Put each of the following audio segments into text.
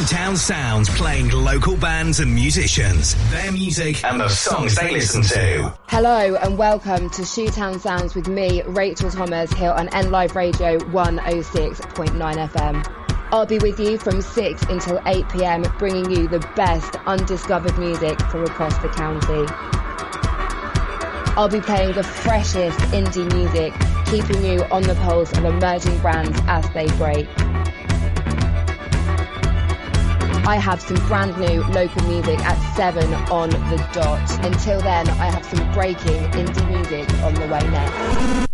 Shoetown Sounds playing local bands and musicians, their music and the songs they listen to. Hello and welcome to Shoetown Sounds with me, Rachel Thomas, here on N Live Radio 106.9 FM. I'll be with you from 6 until 8 pm, bringing you the best undiscovered music from across the county. I'll be playing the freshest indie music, keeping you on the pulse of emerging brands as they break. I have some brand new local music at 7 on the dot. Until then, I have some breaking indie music on the way next.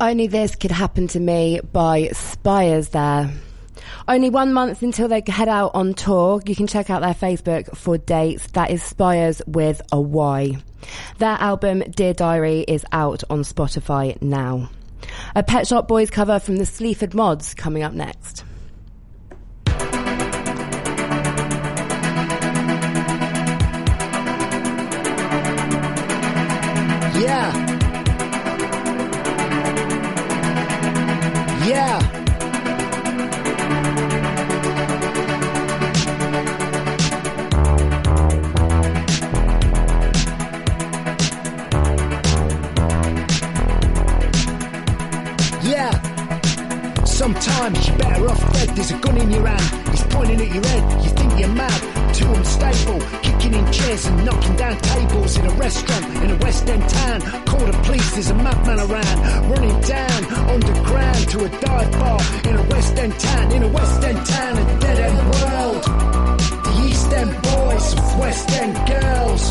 Only This Could Happen to Me by Spires there. Only one month until they head out on tour. You can check out their Facebook for dates. That is Spires with a Y. Their album, Dear Diary, is out on Spotify now. A Pet Shop Boys cover from the Sleaford Mods coming up next. Yeah. Yeah. Sometimes you're better off dead. There's a gun in your hand. It's pointing at your head. You think you're mad. Too unstable. Kicking in chairs chairs and knocking down tables in a restaurant in a West End town. Call the police, there's a madman around, running down underground to a dive bar in a West End town, in a West End town, a dead end world. The East End boys, West End girls.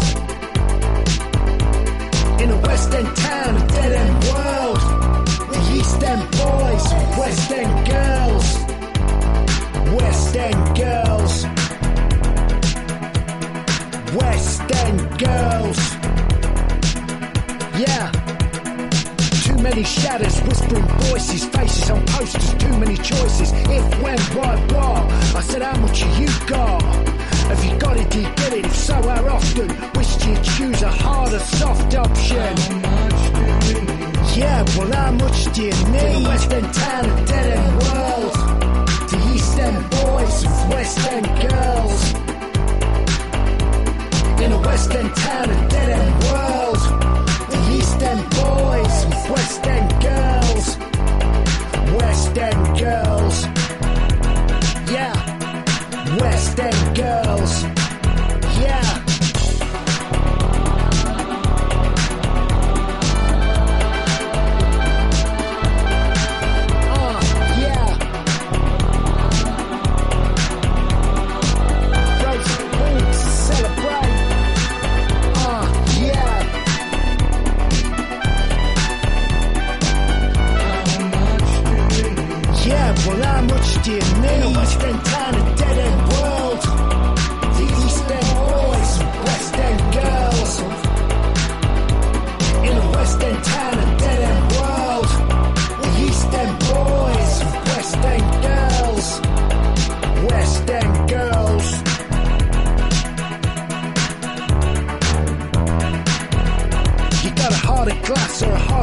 In a West End town, a dead end world. The East End boys, West End girls. West End girls. West End girls. Yeah. Too many shadows, whispering voices, faces on posters, too many choices. If, when, why, what? I said, how much you got? Have you got it, do you get it? If so, how often? Wish you'd choose a harder, soft option. Yeah, well, how much do you need? The West End town, a dead end world. The East End boys West End girls. In a West End town, a dead end world. The East End boys West End girls. West End girls. Yeah. West End girls. Yeah.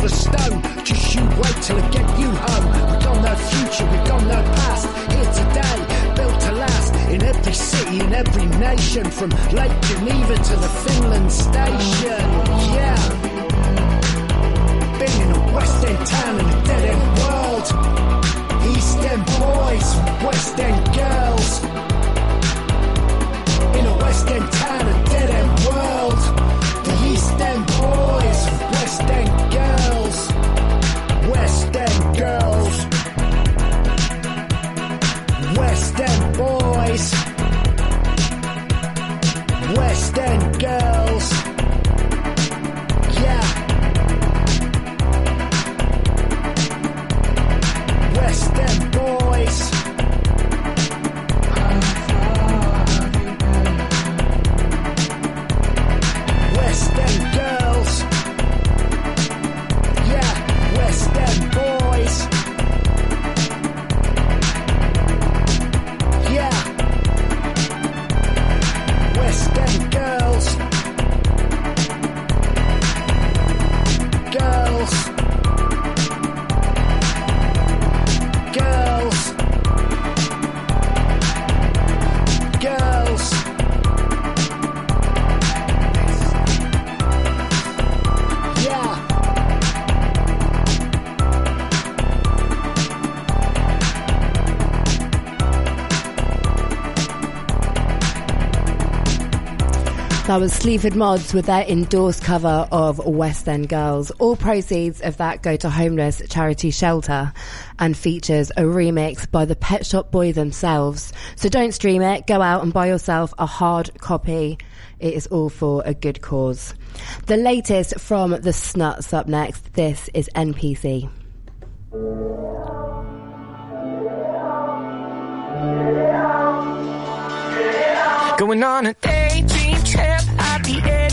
A stone. Just you wait till I get you home. We've got no future, we've got no past. Here today, built to last. In every city, in every nation. From Lake Geneva to the Finland station. Yeah. Been in a West End town in a dead end world. East End boys, West End girls. That was Sleaford Mods with their endorsed cover of West End Girls. All proceeds of that go to homeless charity shelter and features a remix by the Pet Shop Boy themselves. So don't stream it. Go out and buy yourself a hard copy. It is all for a good cause. The latest from the Snuts up next. This is NPC. Going on a at the idiot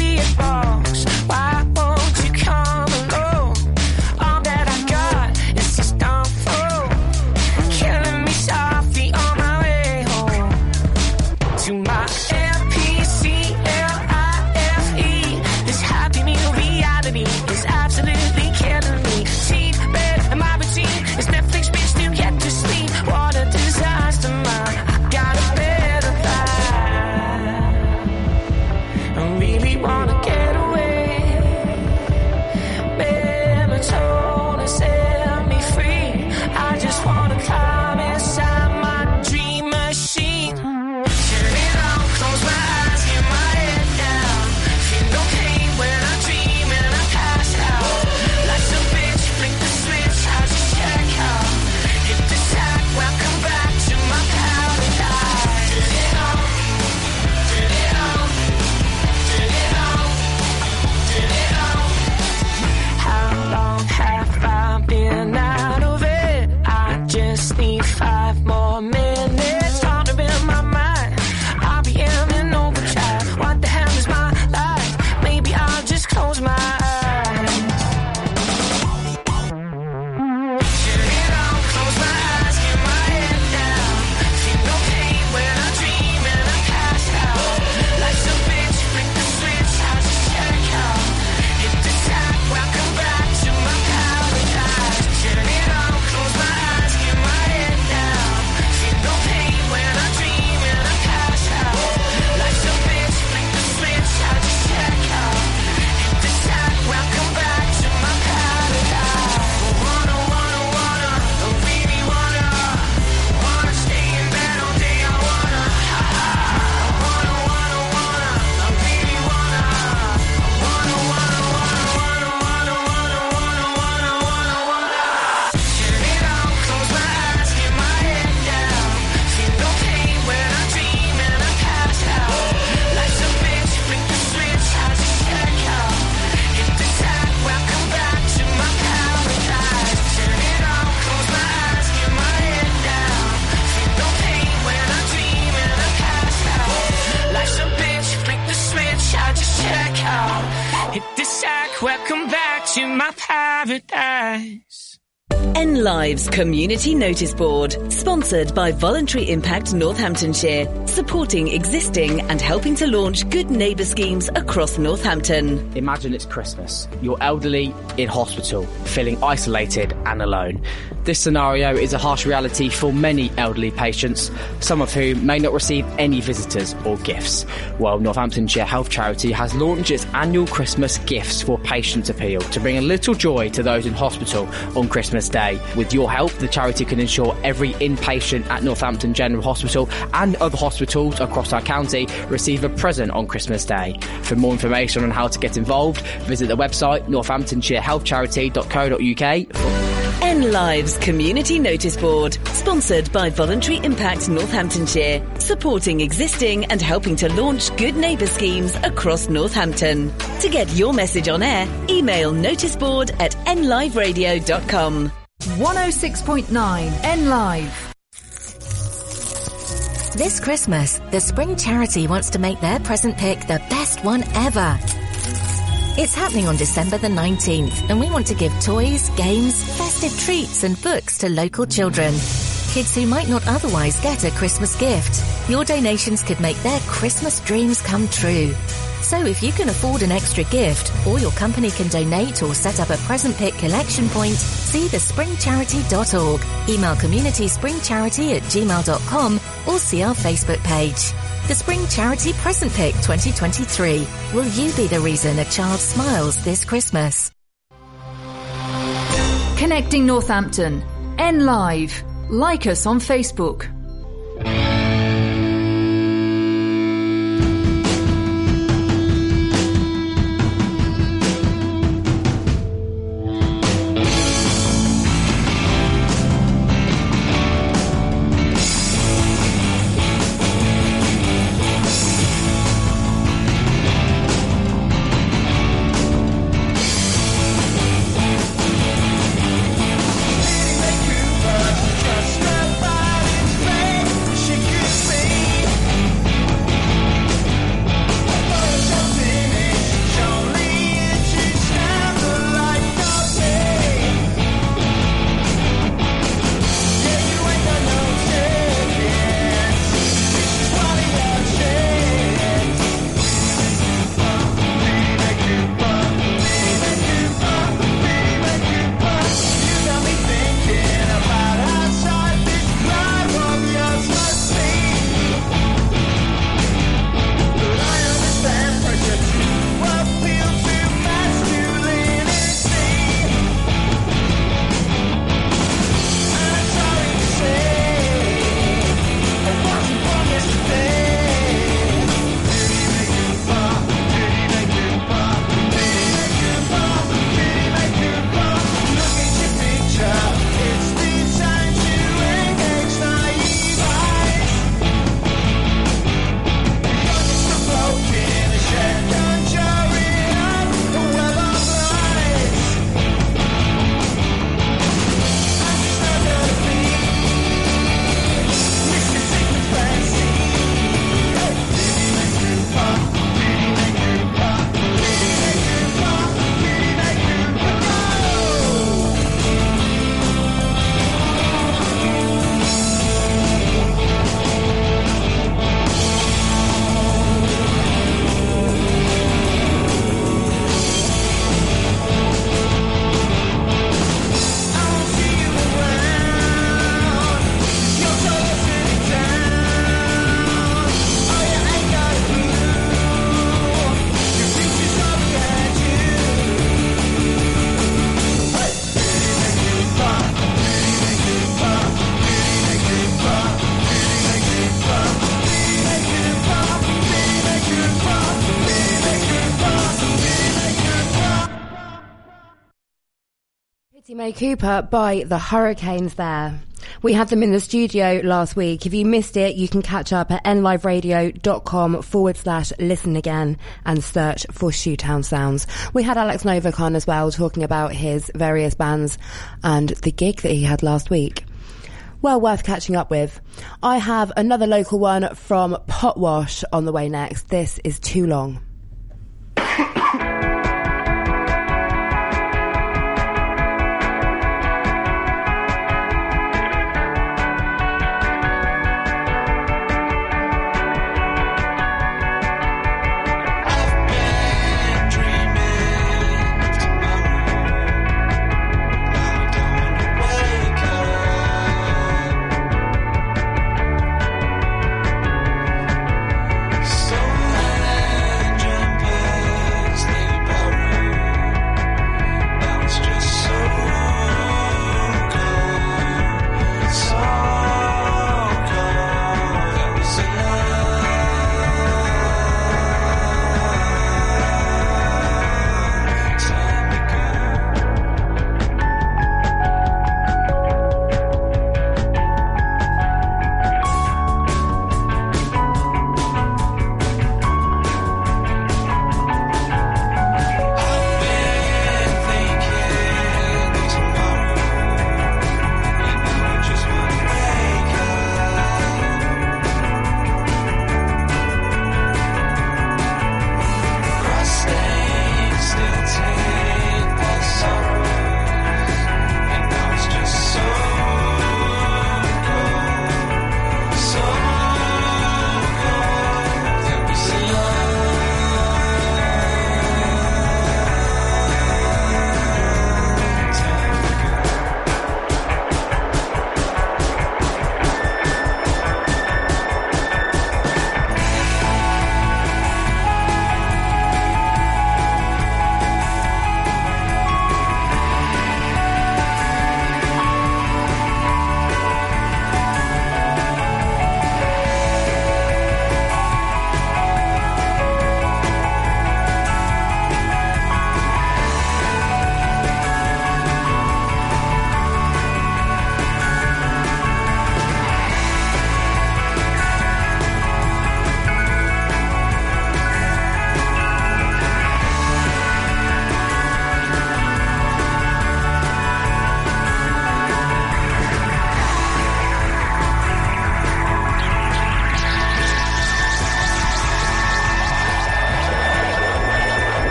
N Lives Community Notice Board, sponsored by Voluntary Impact Northamptonshire, supporting existing and helping to launch good neighbour schemes across Northampton. Imagine it's Christmas. You're elderly in hospital, feeling isolated and alone. This scenario is a harsh reality for many elderly patients, some of whom may not receive any visitors or gifts. Well, Northamptonshire Health Charity has launched its annual Christmas Gifts for Patients Appeal to bring a little joy to those in hospital on Christmas Day. With your help, the charity can ensure every inpatient at Northampton General Hospital and other hospitals across our county receive a present on Christmas Day. For more information on how to get involved, visit the website northamptonshirehealthcharity.co.uk. N Lives Community Notice Board, sponsored by Voluntary Impact Northamptonshire, supporting existing and helping to launch good neighbour schemes across Northampton. To get your message on air, email noticeboard at nliveradio.com. 106.9 N Live. This Christmas, the Spring Charity wants to make their present pick the best one ever. It's happening on December the 19th, and we want to give toys, games, festive treats, and books to local children. Kids who might not otherwise get a Christmas gift. Your donations could make their Christmas dreams come true. So if you can afford an extra gift, or your company can donate or set up a present pick collection point, see thespringcharity.org, email communityspringcharity at gmail.com, or see our Facebook page. The Spring Charity Present Pick 2023. Will you be the reason a child smiles this Christmas? Connecting Northampton. N Live. Like us on Facebook. May Cooper by the Hurricanes there. We had them in the studio last week. If you missed it, you can catch up at nliveradio.com forward slash listen again and search for Shoetown Sounds. We had Alex Novak on as well talking about his various bands and the gig that he had last week. Well, worth catching up with. I have another local one from Potwash on the way next. This is too long.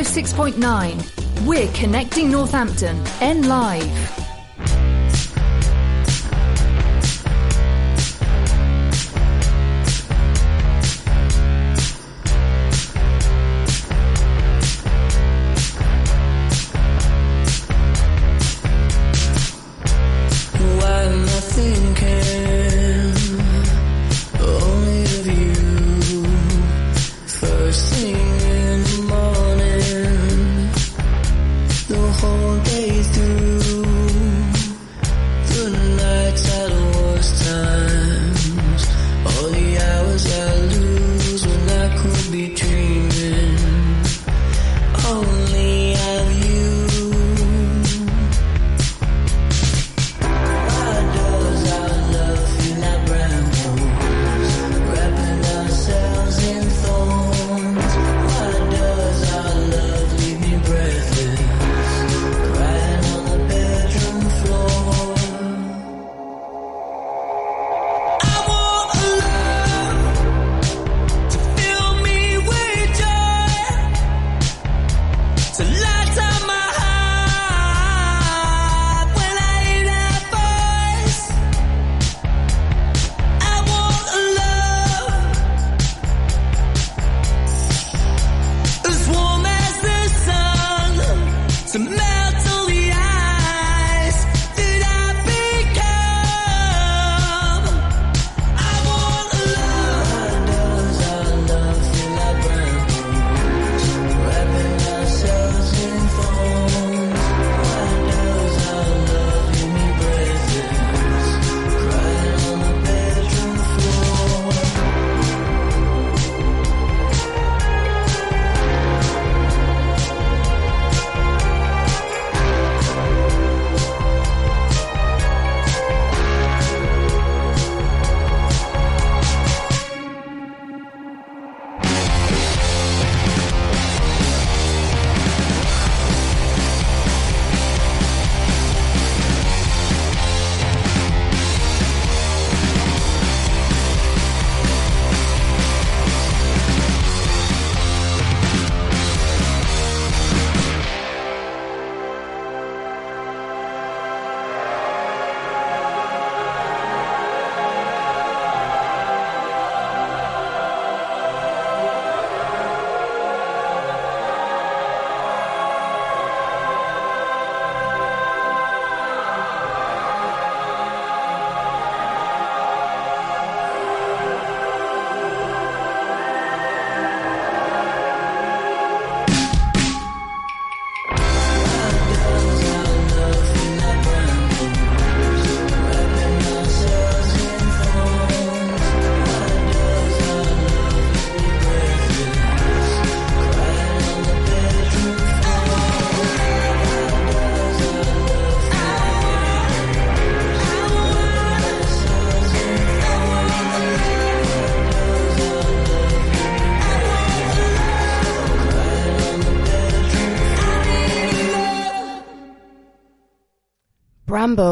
106.9. We're connecting Northampton. N Live.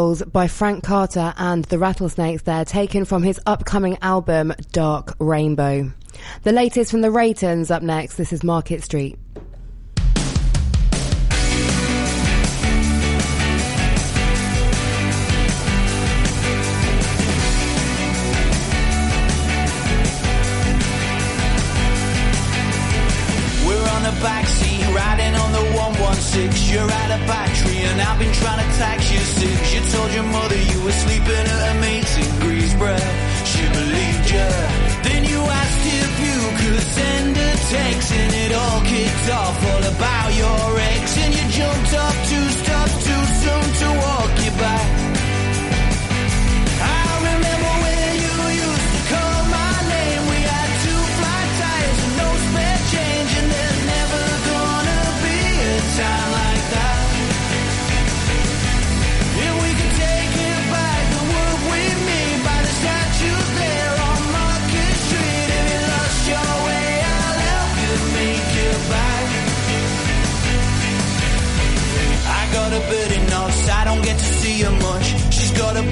Brambles by Frank Carter and the Rattlesnakes there, taken from his upcoming album Dark Rainbow. The latest from the Reytons up next. This is Market Street. Of and I've been trying to tax you since you told your mother you were sleeping at a mate's in Greensboro. She believed you. Then you asked if you could send a text, and it all kicked off all about your ex. And you jumped up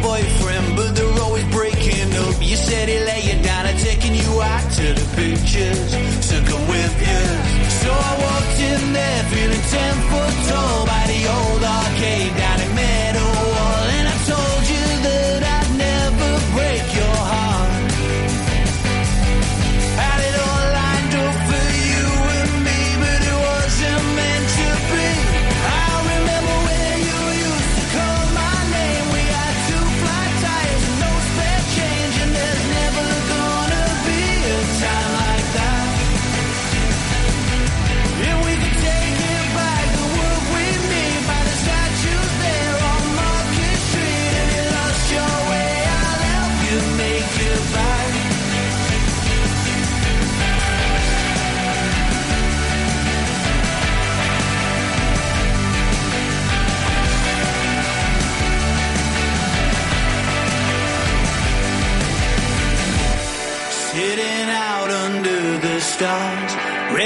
boyfriend, but they're always breaking up. You said he lay you down and taking you out to the pictures. Took him with you. So I walked in there feeling ten foot tall by the old arcade.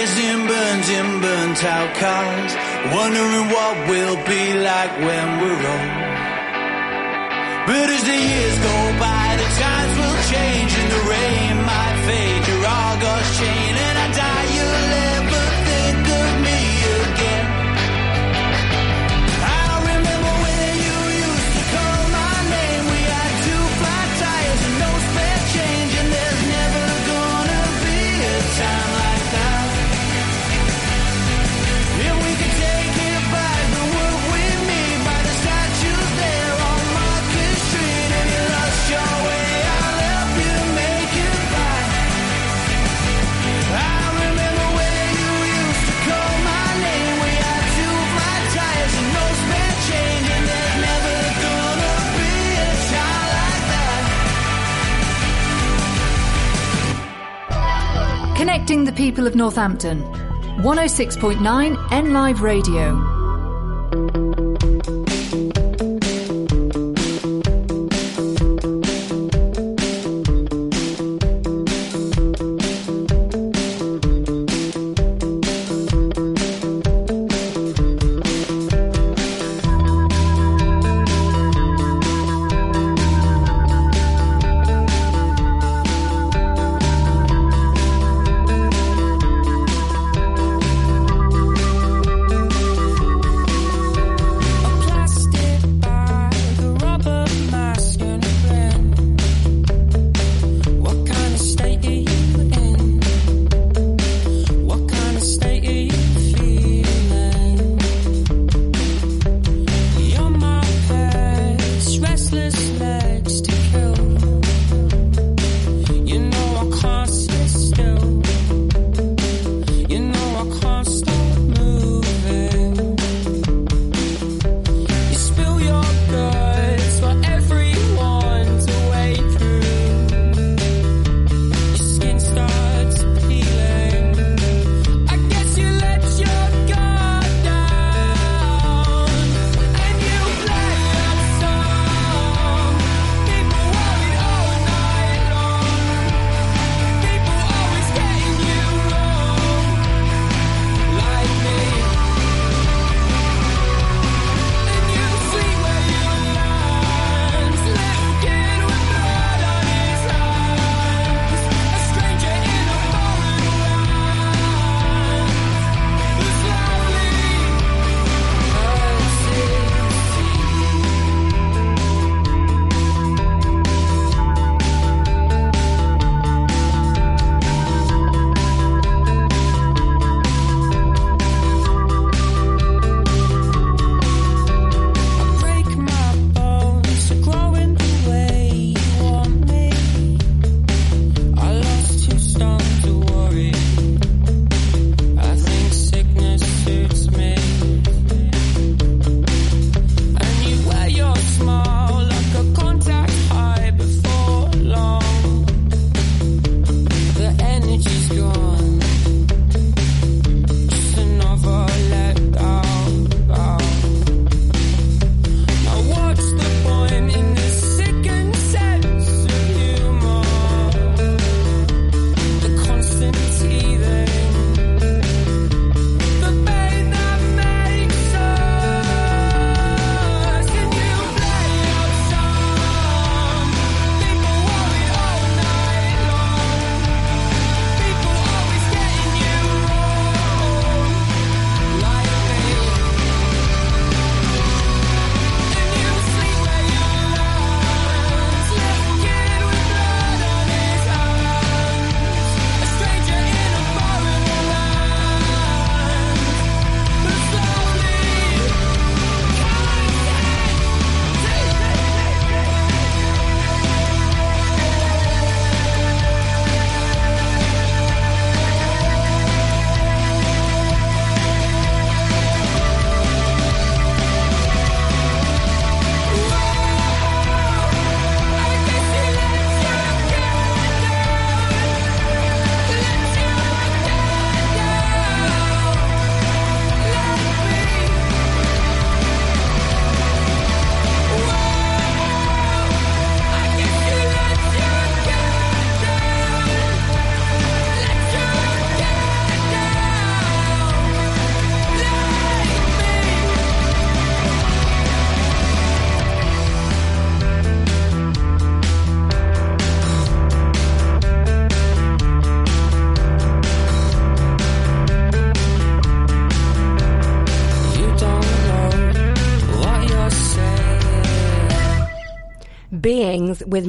In burnt in burnt out cars Wondering what we'll be like when we're old. But as the years go by the times will change And the rain might fade, your August chain people of Northampton. 106.9 N Live Radio.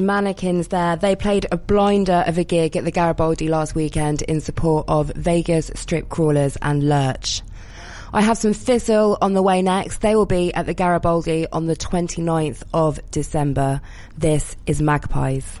Mannequins there. They played a blinder of a gig at the Garibaldi last weekend in support of Vegas Strip Crawlers and Lurch. I have some Thistle on the way next. They will be at the Garibaldi on the 29th of December. This is Magpies.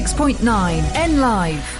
106.9 N Live.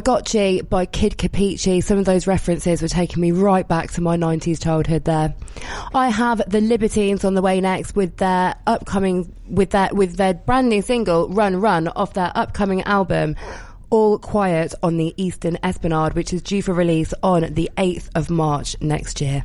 Tamagotchi by Kid Kapichi. Some of those references were taking me right back to my 90s childhood there. I have the Libertines on the way next with their upcoming, with their, with their brand new single, Run Run, off their upcoming album, All Quiet on the Eastern Esplanade, which is due for release on the 8th of March next year.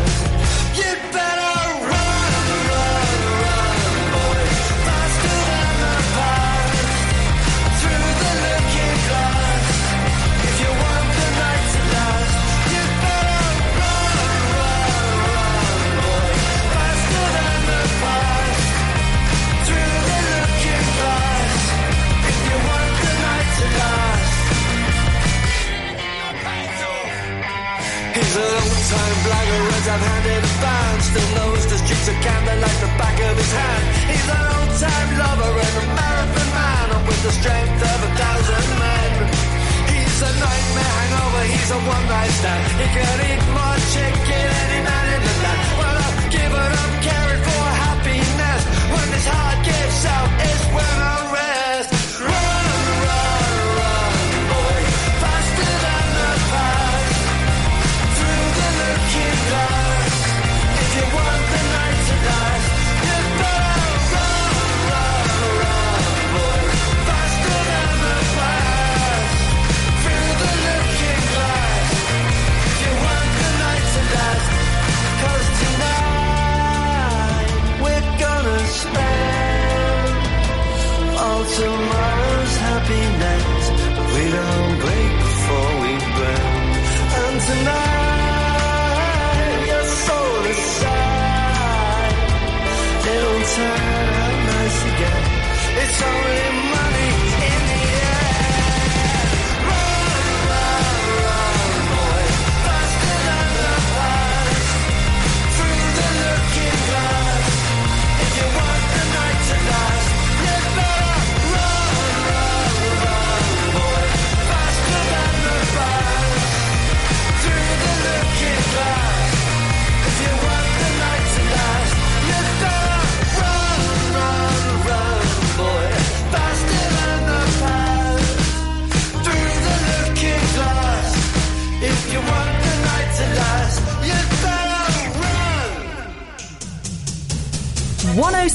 He's an old time blagger, words I've handed a band. Still knows the streets of Camden like the back of his hand. He's an old time lover and a marathon man, with the strength of a thousand men. He's a nightmare hangover, he's a one night stand. He can eat more chicken any man in the land. Well, I've given up caring for happiness. When this heart gives out, it's when I We don't break before we burn. And tonight, it'll turn out nice again. It's only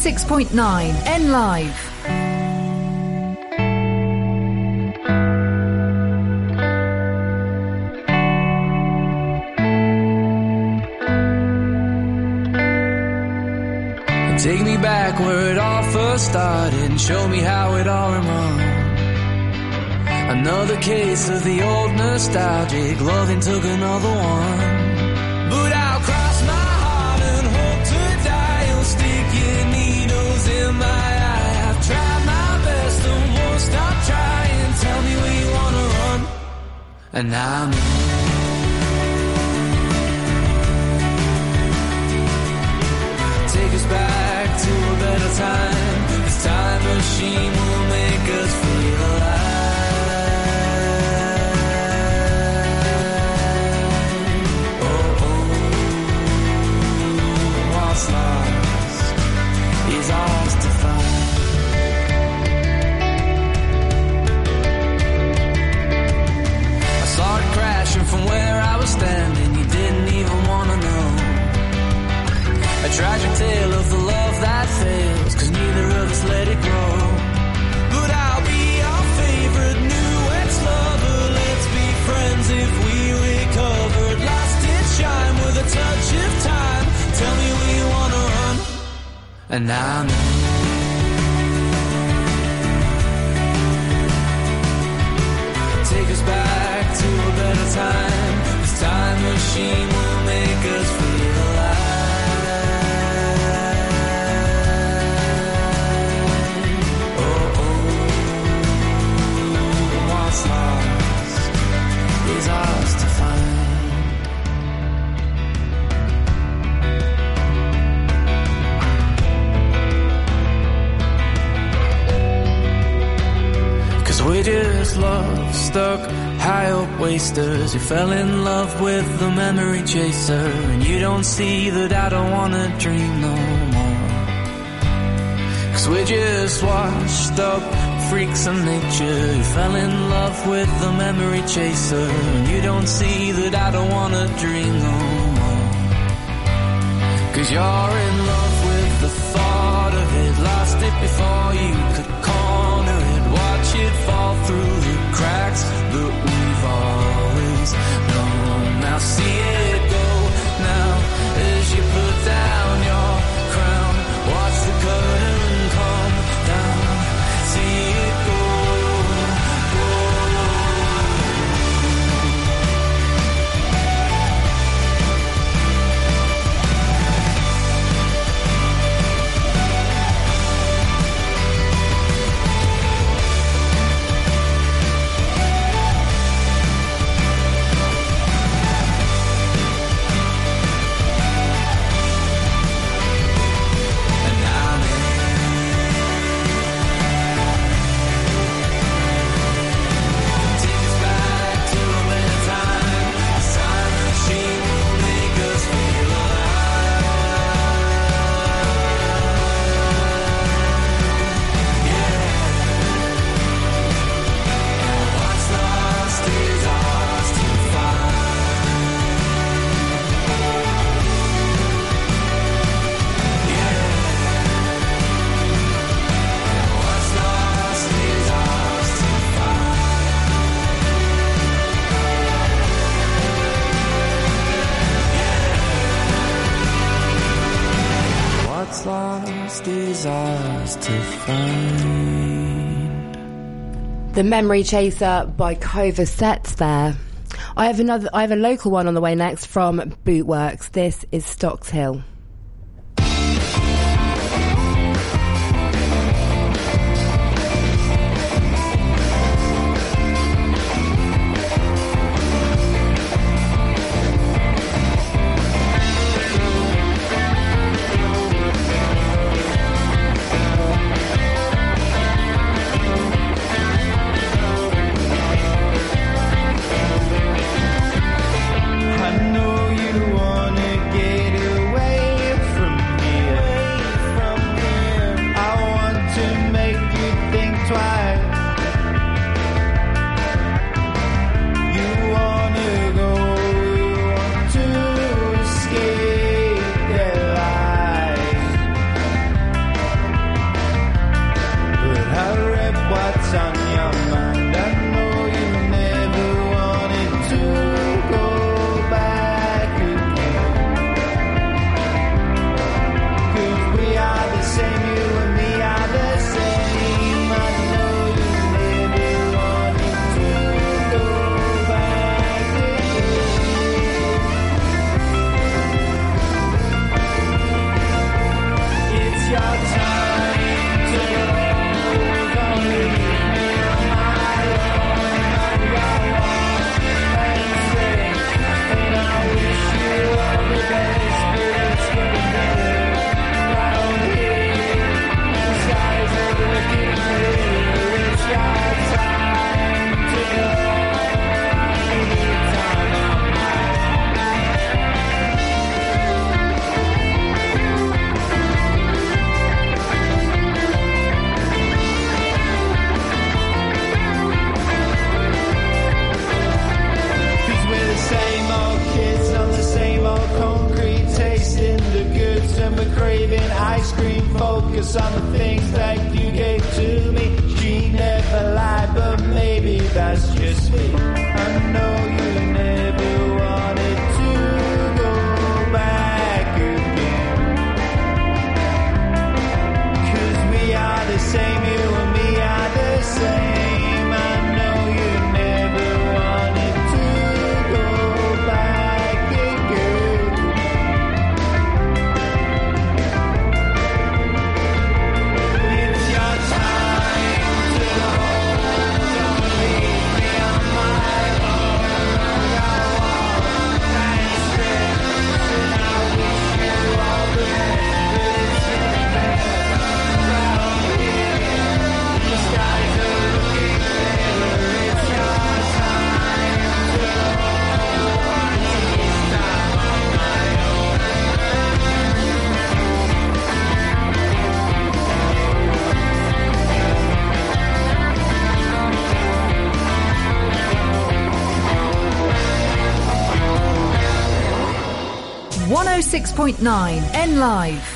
106.9 N Live. Take me back where it all first started and show me how it all went wrong. Another case of the old nostalgic loving took another one. And I'm Take us back to a better time. This time machine will make us feel alive. And I know. Take us back to a better time. This time machine will make us feel alive. Oh, oh. Lost is ours love stuck high up wasters You fell in love with the memory chaser. And you don't see that I don't wanna dream no more. Cause we're just washed up freaks of nature You fell in love with the memory chaser. And you don't see that I don't wanna dream no more. Cause you're in love with the thought of it. Lost it before you could it. It fall through the cracks that we've always known. Now see it The Memory Chaser by Cova Sets there. I have another I have a local one on the way next from Bootworks. This is Stocks Hill. 106.9 N Live.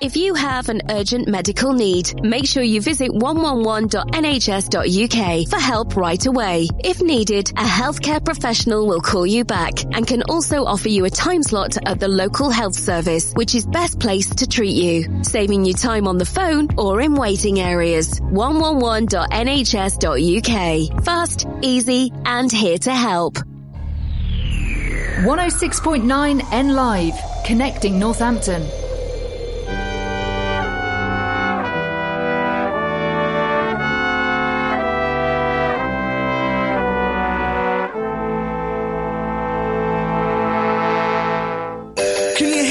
If you have an urgent medical need, make sure you visit 111.nhs.uk for help right away. If needed, a healthcare professional will call you back and can also offer you a time slot at the local health service, which is best placed to treat you, saving you time on the phone or in waiting areas. 111.nhs.uk. Fast, easy, and here to help. 106.9 N Live. Connecting Northampton. Can you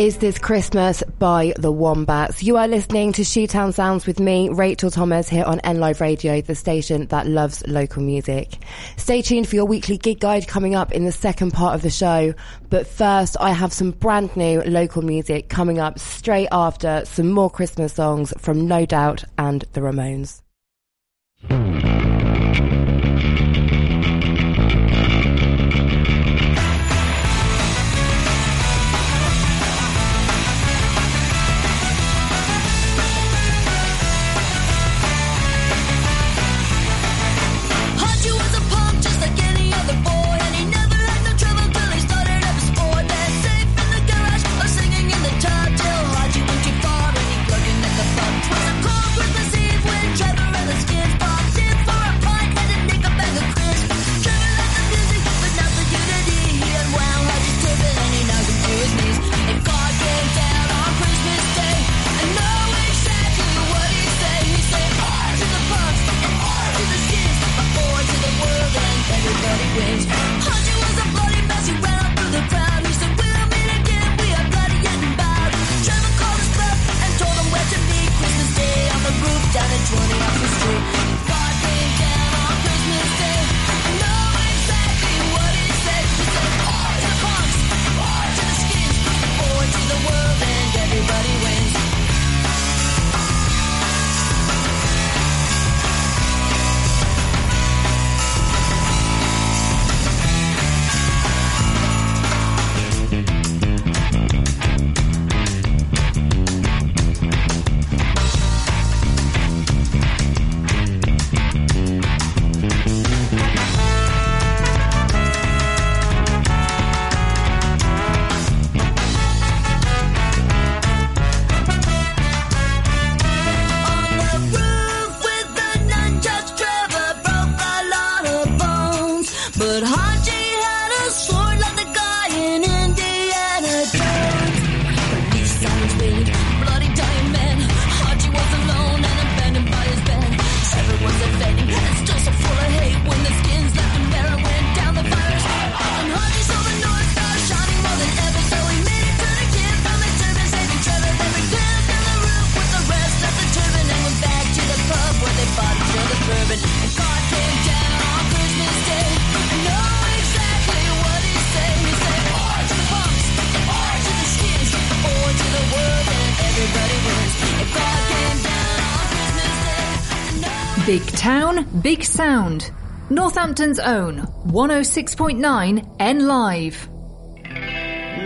is This Christmas by The Wombats. You are listening to Shoetown Sounds with me, Rachel Thomas, here on N Live Radio, the station that loves local music. Stay tuned for your weekly gig guide coming up in the second part of the show. But first, I have some brand new local music coming up straight after some more Christmas songs from No Doubt and The Ramones. Big Town, Big Sound. Northampton's own 106.9 N Live.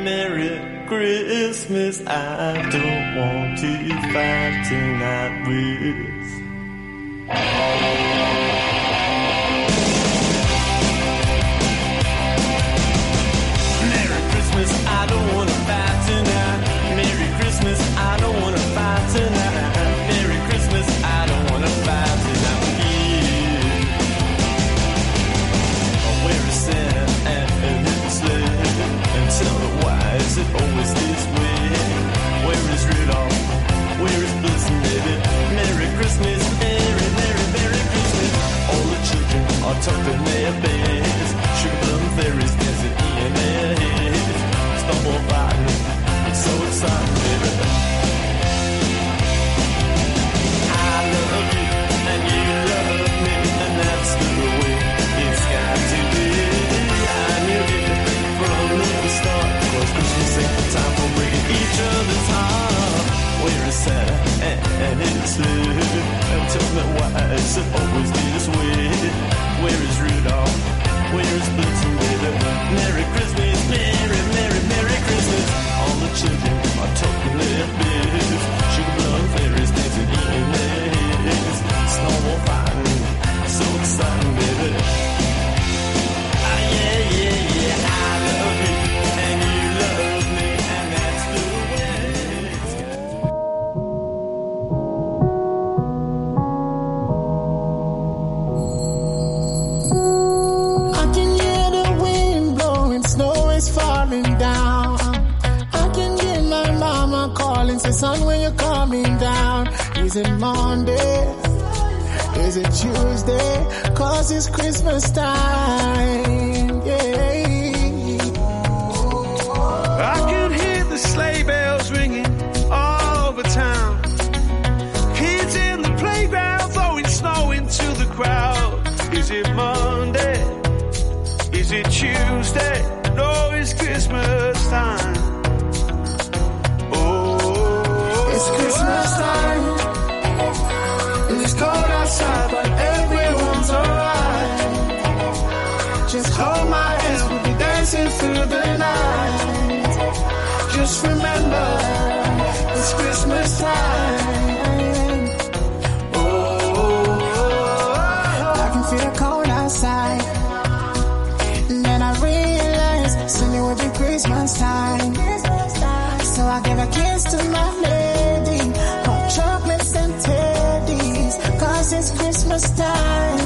Merry Christmas, I don't want to fight tonight with. Is it always this way? Where is Rudolph? Where is Bliss and David? Merry Christmas, Merry, Merry, Merry Christmas. All the children are tucked in their beds. Sugar plum fairies. And tell me why it's always be this way. Where is Rudolph? Where is Blitzen? Merry Christmas, Merry, Merry, Merry Christmas. All the children are talking their biz. Sugar dancing in their heads. Snowball so. Ah, yeah, yeah, yeah, I love son, when you're coming down. Is it Monday? Is it Tuesday? Cause it's Christmas time. Yeah. I could hear the sleigh bells Just remember, it's Christmas time. Oh, I can feel the cold outside. And then I realize soon it will be Christmas time. So I give a kiss to my lady, hot chocolates and teddies, cause it's Christmas time.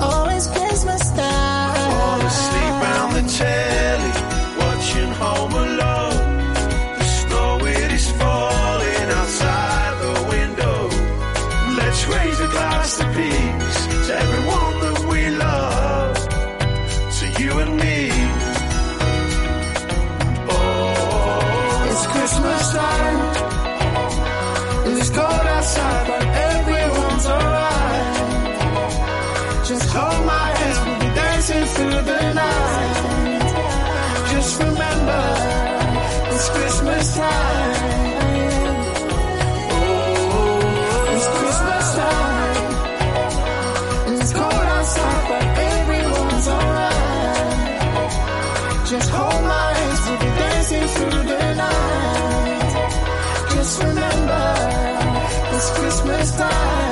Oh, it's Christmas time. All asleep round the telly, watching Home peace to everyone that we love, to you and me. Oh, It's Christmas time. It's cold outside, but everyone's alright. Just hold my hands, we'll be dancing through the night. Just remember, it's Christmas time. It's time.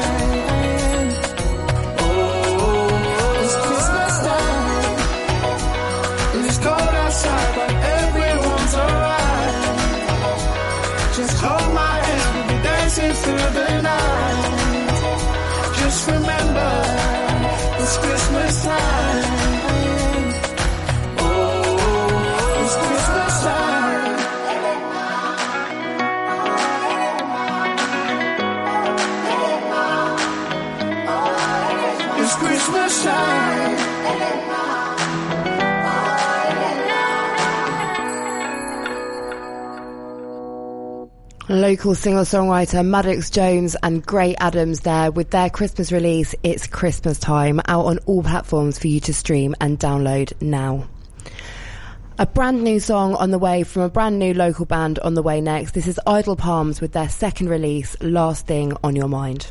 Local singer-songwriter Maddox Jones and Gray Adams there with their Christmas release, It's Christmas Time, out on all platforms for you to stream and download now. A brand new song on the way from a brand new local band on the way next. This is Idle Palms with their second release, Last Thing on Your Mind.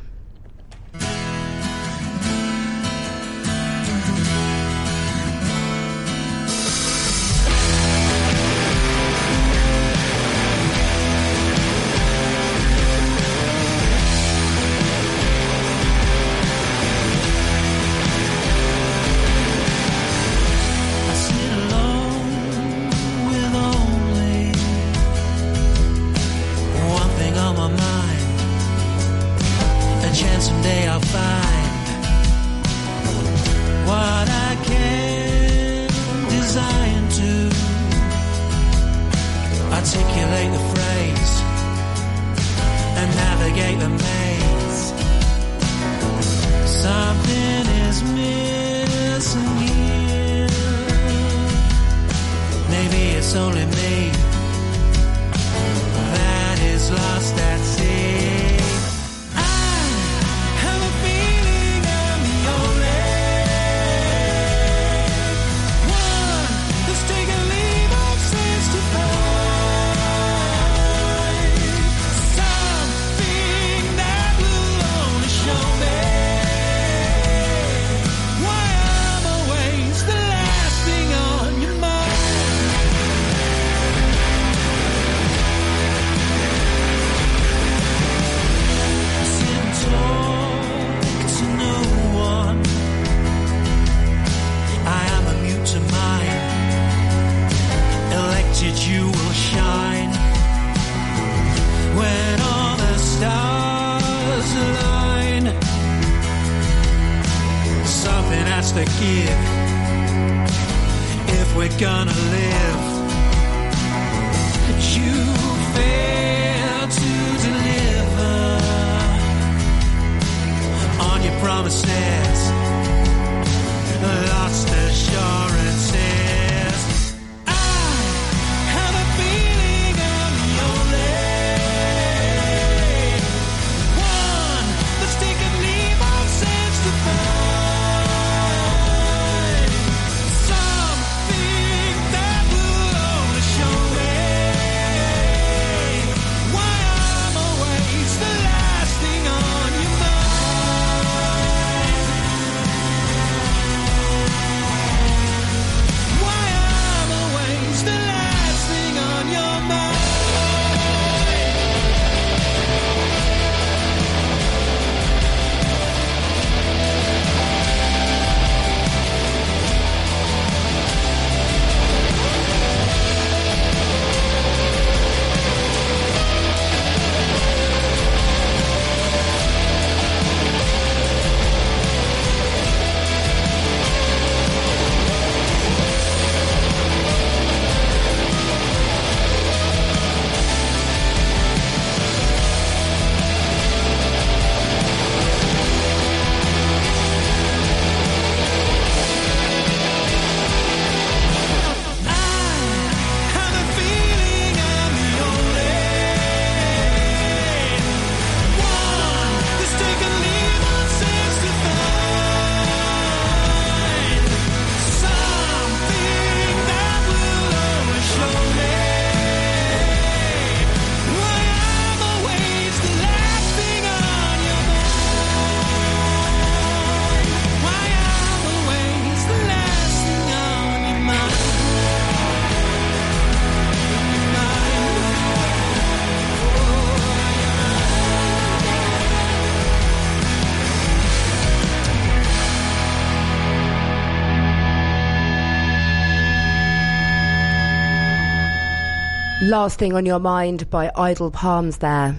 Last Thing on Your Mind by Idle Palms there.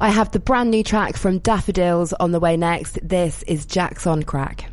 I have the brand new track from Daffodils on the way next. This is Jackson Crack.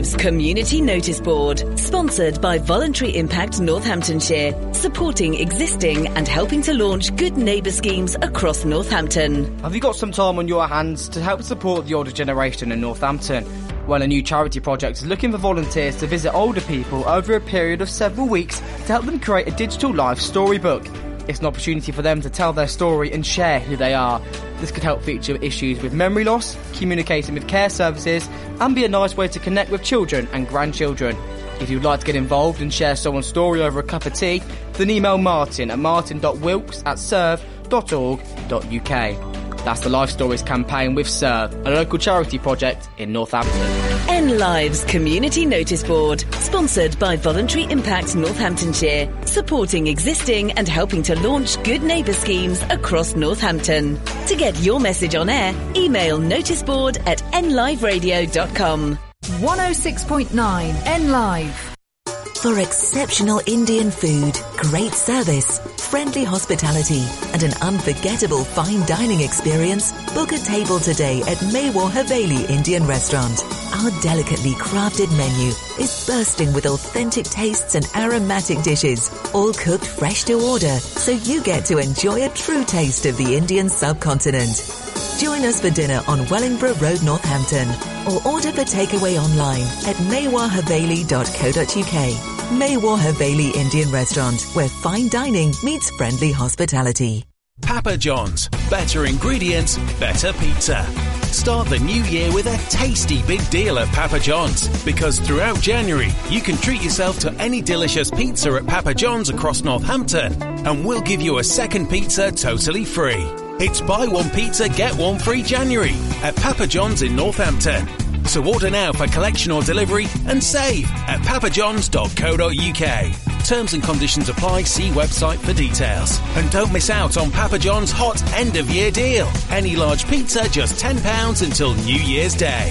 Live's community notice board, sponsored by Voluntary Impact Northamptonshire, supporting existing and helping to launch good neighbour schemes across Northampton. Have you got some time on your hands to help support the older generation in Northampton? Well, a new charity project is looking for volunteers to visit older people over a period of several weeks to help them create a digital life storybook. It's an opportunity for them to tell their story and share who they are. This could help feature issues with memory loss, communicating with care services, and be a nice way to connect with children and grandchildren. If you'd like to get involved and share someone's story over a cup of tea, then email martin at martin.wilkes at serve.org.uk. That's the Life Stories campaign with Serve, a local charity project in Northampton. N Live's community notice board, sponsored by Voluntary Impact Northamptonshire, supporting existing and helping to launch good neighbour schemes across Northampton. To get your message on air, email noticeboard at nliveradio.com. 106.9 N Live. For exceptional Indian food, great service, friendly hospitality, and an unforgettable fine dining experience, book a table today at Maywar Haveli Indian Restaurant. Our delicately crafted menu is bursting with authentic tastes and aromatic dishes, all cooked fresh to order, so you get to enjoy a true taste of the Indian subcontinent. Join us for dinner on Wellingborough Road, Northampton, or order for takeaway online at maywarhaveli.co.uk. Maywar Haveli Indian Restaurant, where fine dining meets friendly hospitality. Papa John's. Better ingredients, better pizza. Start the new year with a tasty big deal at Papa John's because throughout January you can treat yourself to any delicious pizza at Papa John's across Northampton and we'll give you a second pizza totally free. It's buy one pizza, get one free January at Papa John's in Northampton. So order now for collection or delivery and save at papajohns.co.uk. Terms and conditions apply. See website for details. And don't miss out on Papa John's hot end of year deal. Any large pizza just £10 until New Year's Day.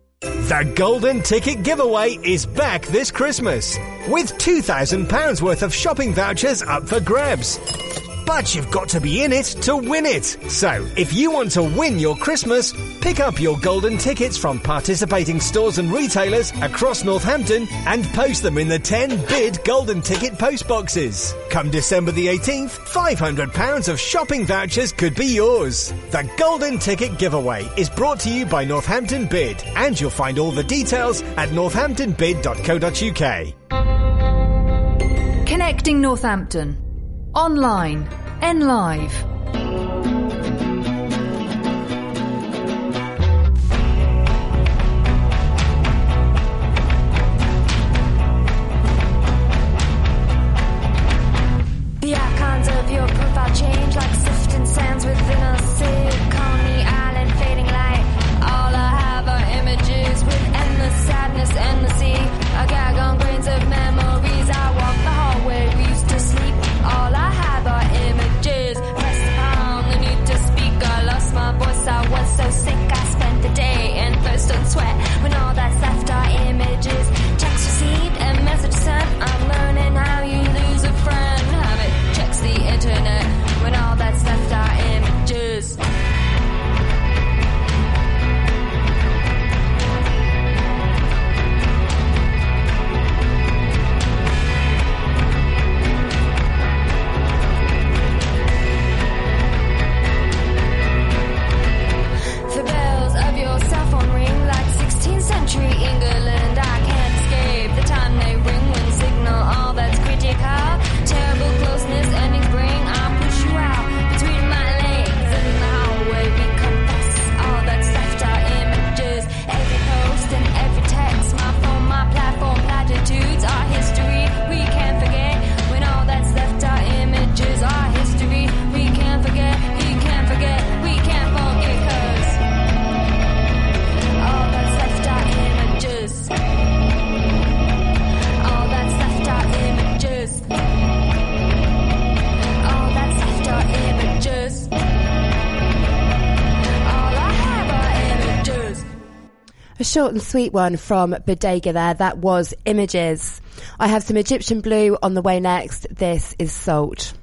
The Golden Ticket Giveaway is back this Christmas with £2,000 worth of shopping vouchers up for grabs. But you've got to be in it to win it. So, if you want to win your Christmas, pick up your golden tickets from participating stores and retailers across Northampton and post them in the 10 bid golden ticket post boxes. Come December the 18th, £500 of shopping vouchers could be yours. The Golden Ticket Giveaway is brought to you by Northampton Bid, and you'll find all the details at northamptonbid.co.uk. Connecting Northampton. Online. N short and sweet one from Bodega there. That was Images. I have some Egyptian blue on the way next. This is Salt.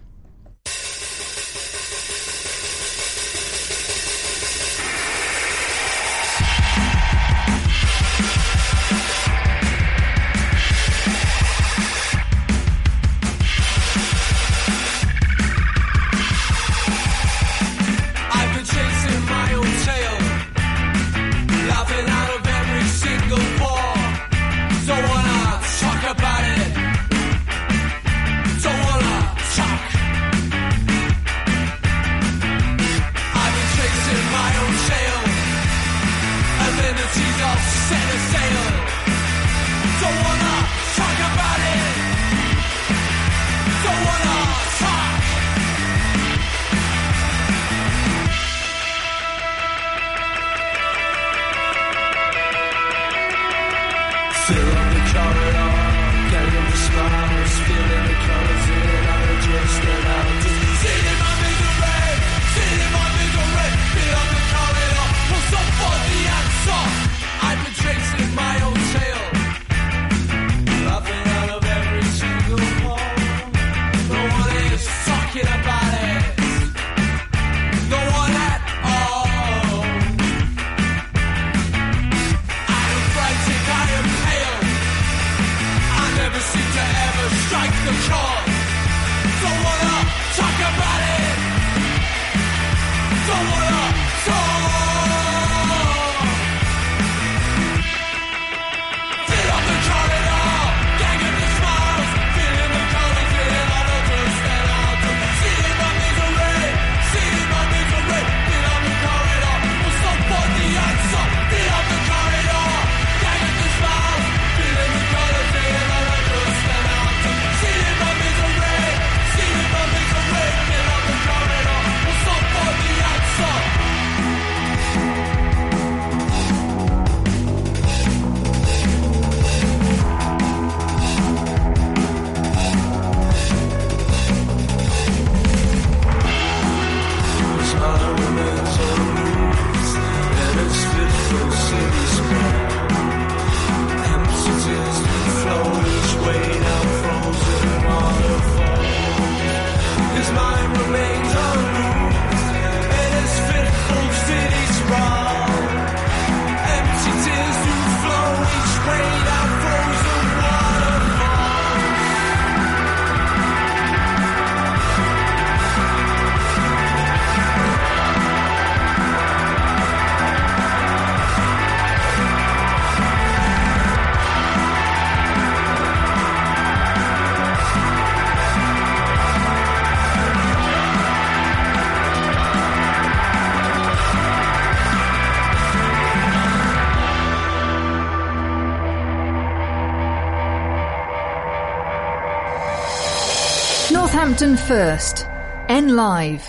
London First, N Live.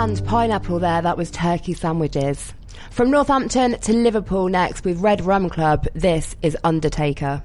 canned pineapple there, that was turkey sandwiches. From Northampton to Liverpool next with Red Rum Club, this is Undertaker.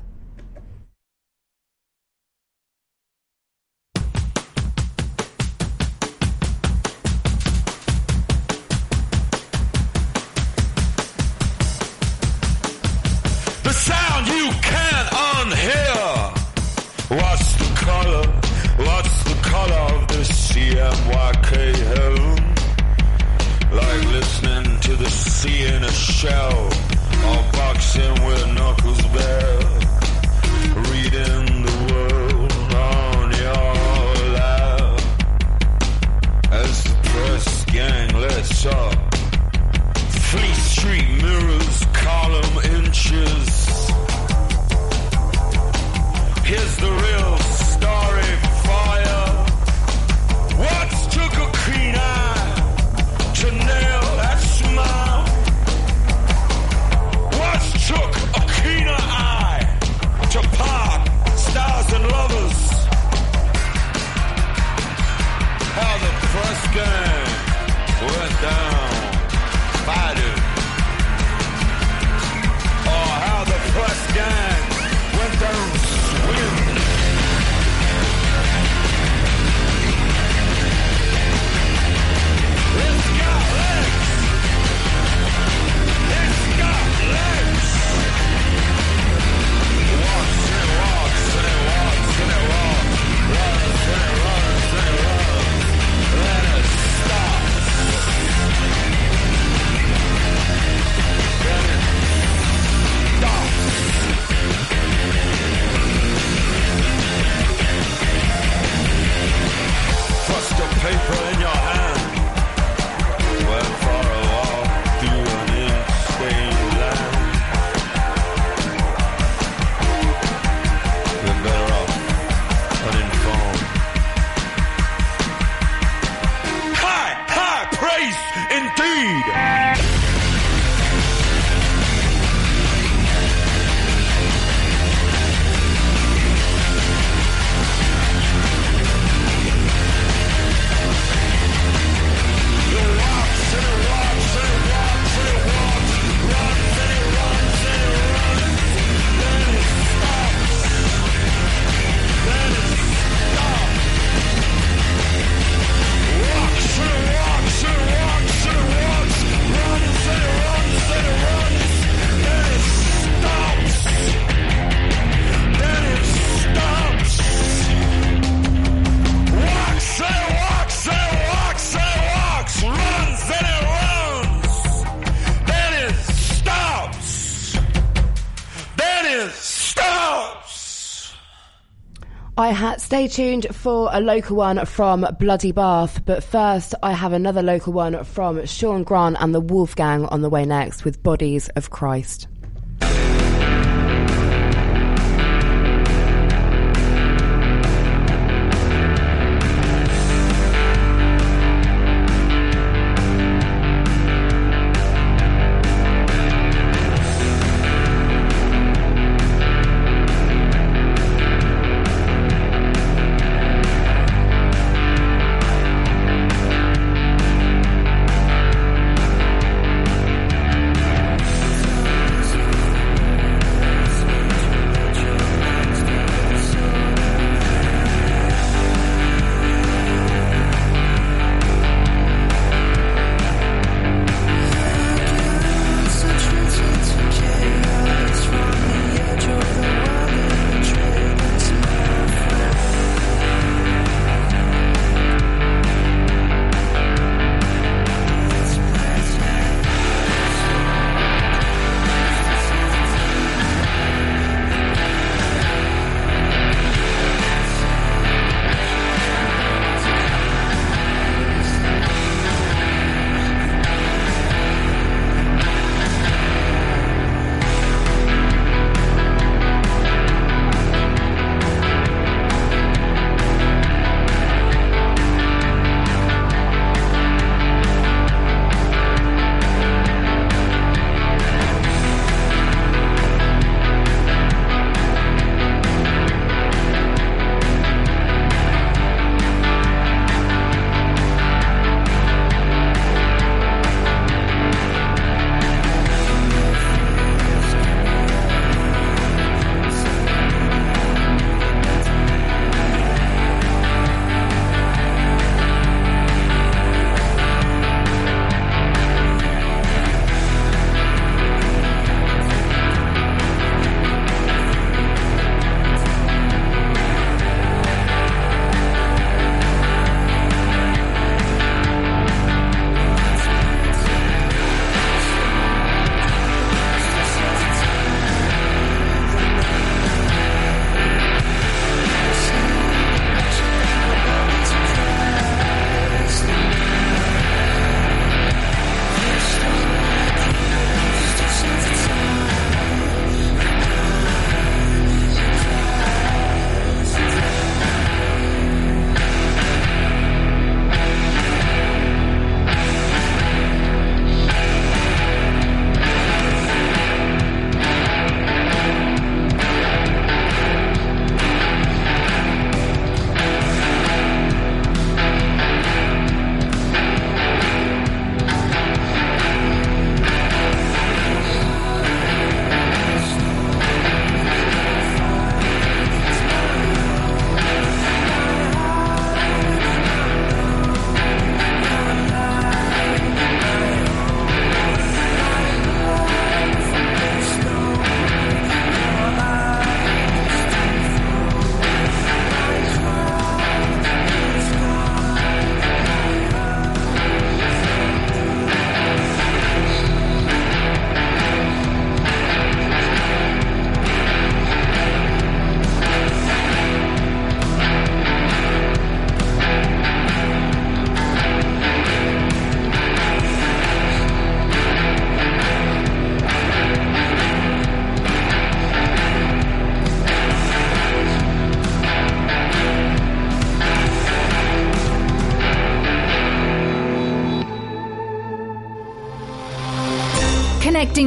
Stay tuned for a local one from Bloody Bath, but first I have another local one from Sean Grant and the Wolfgang on the way next with Bodies of Christ.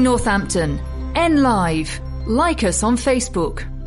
Northampton. N Live. Like us on Facebook.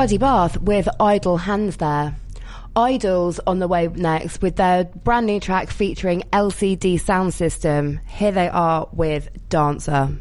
bloody bath with Idle Hands there. Idles on the way next with their brand new track featuring LCD Soundsystem. Here they are with Dancer.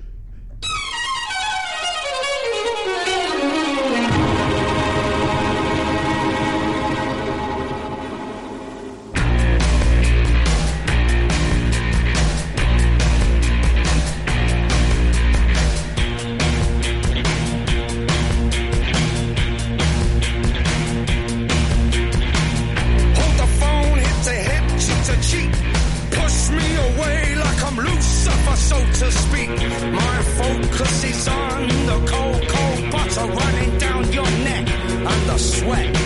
are running down your neck. and the sweat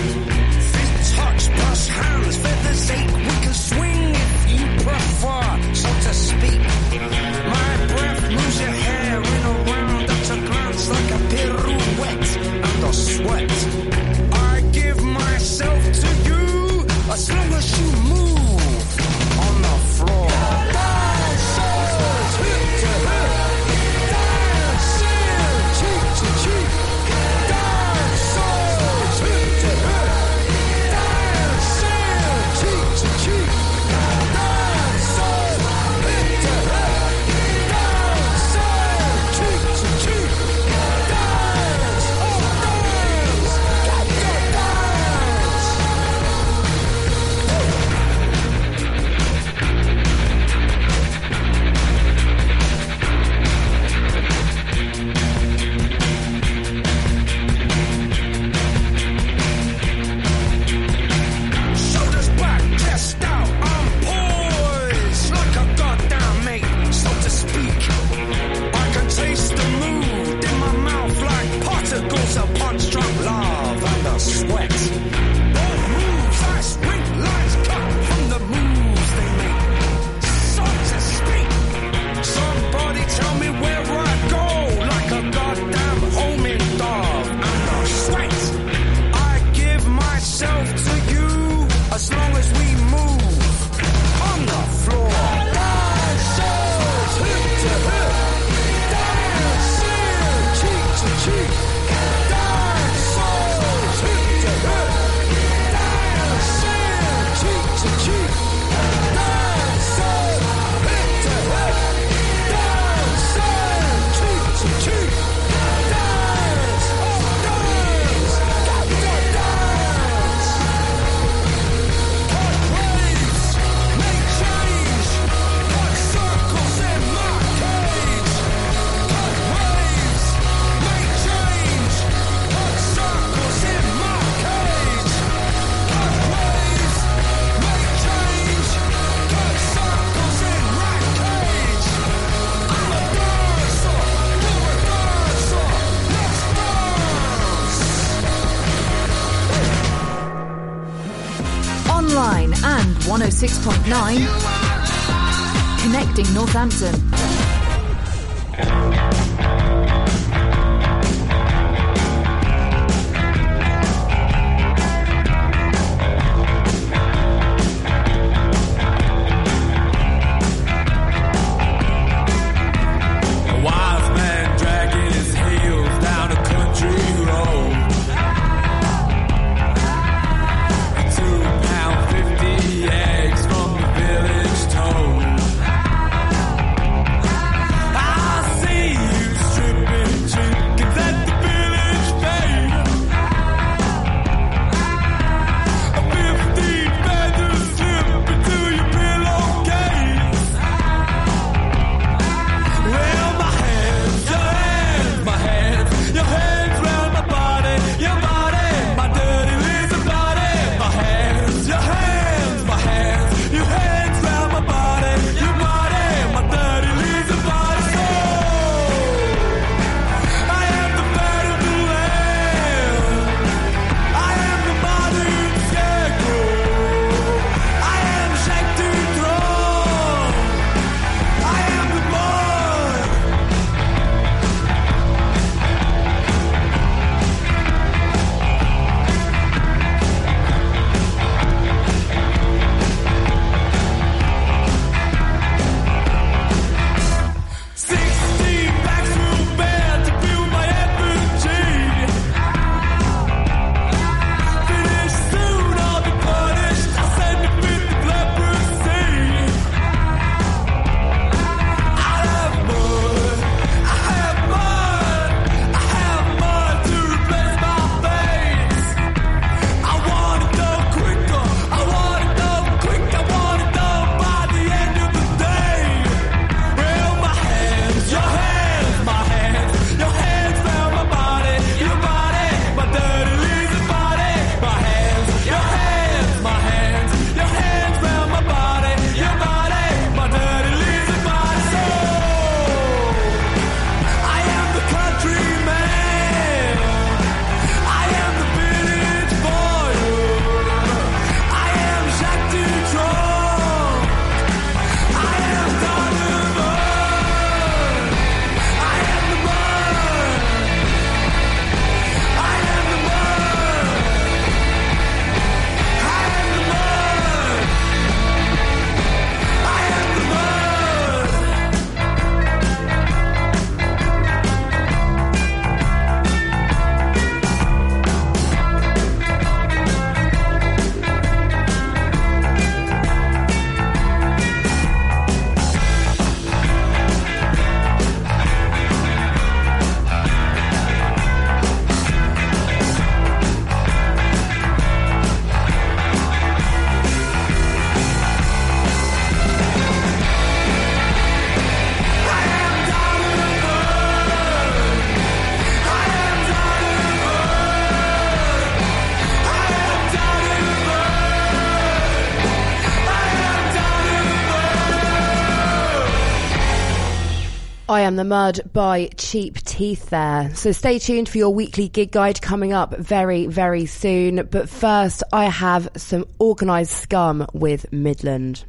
Am the Mud by Cheap Teeth there. So stay tuned for your weekly gig guide coming up very, very soon. But first, I have some organised scum with Midland.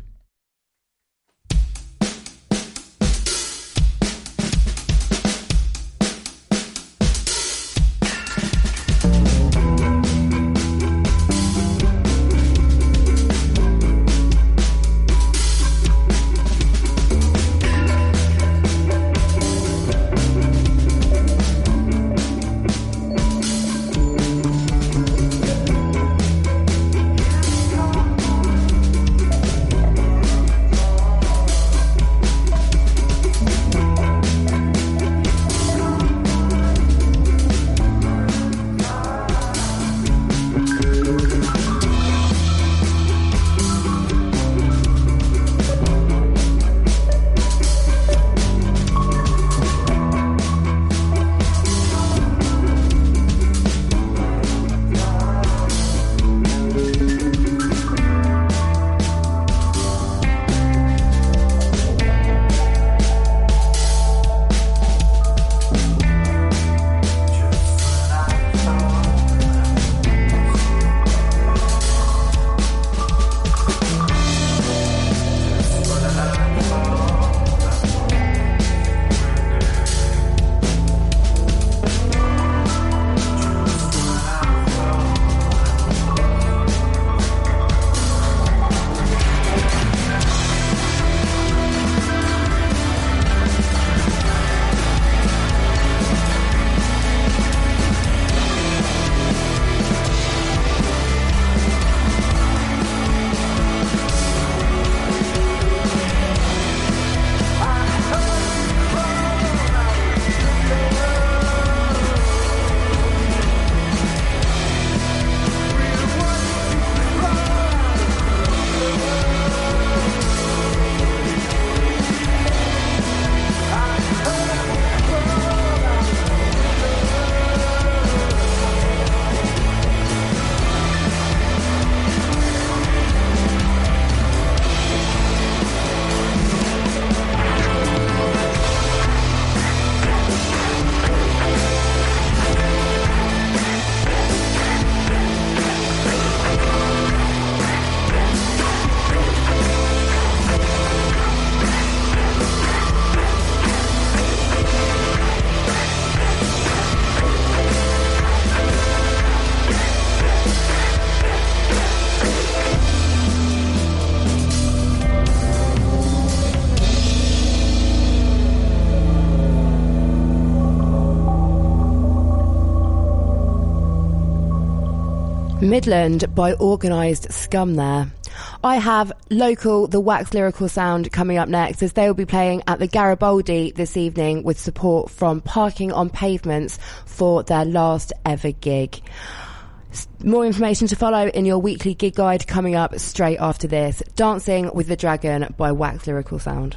Midland by organised scum there. I have local, the Wax Lyrical Sound coming up next as they will be playing at the Garibaldi this evening with support from Parking on Pavements for their last ever gig. More information to follow in your weekly gig guide coming up straight after this. Dancing with the Dragon by Wax Lyrical Sound.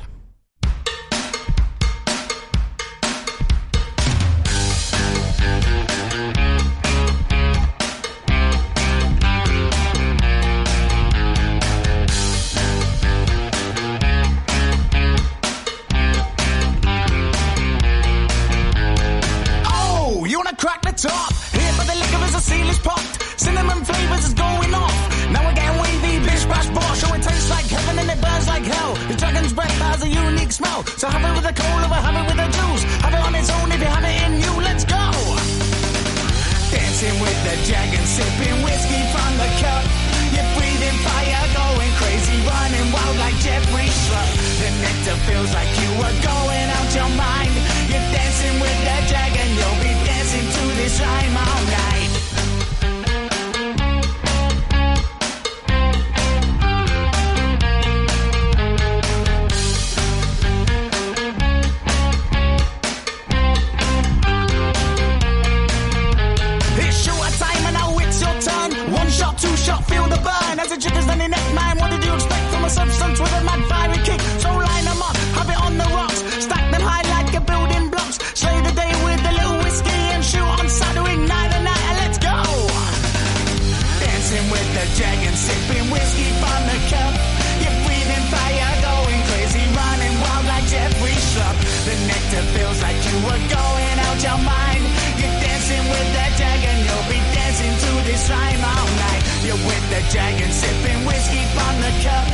You were going out your mind. You're dancing with the dragon, you'll be dancing to this rhyme all night. You're with the dragon, sipping whiskey from the cup.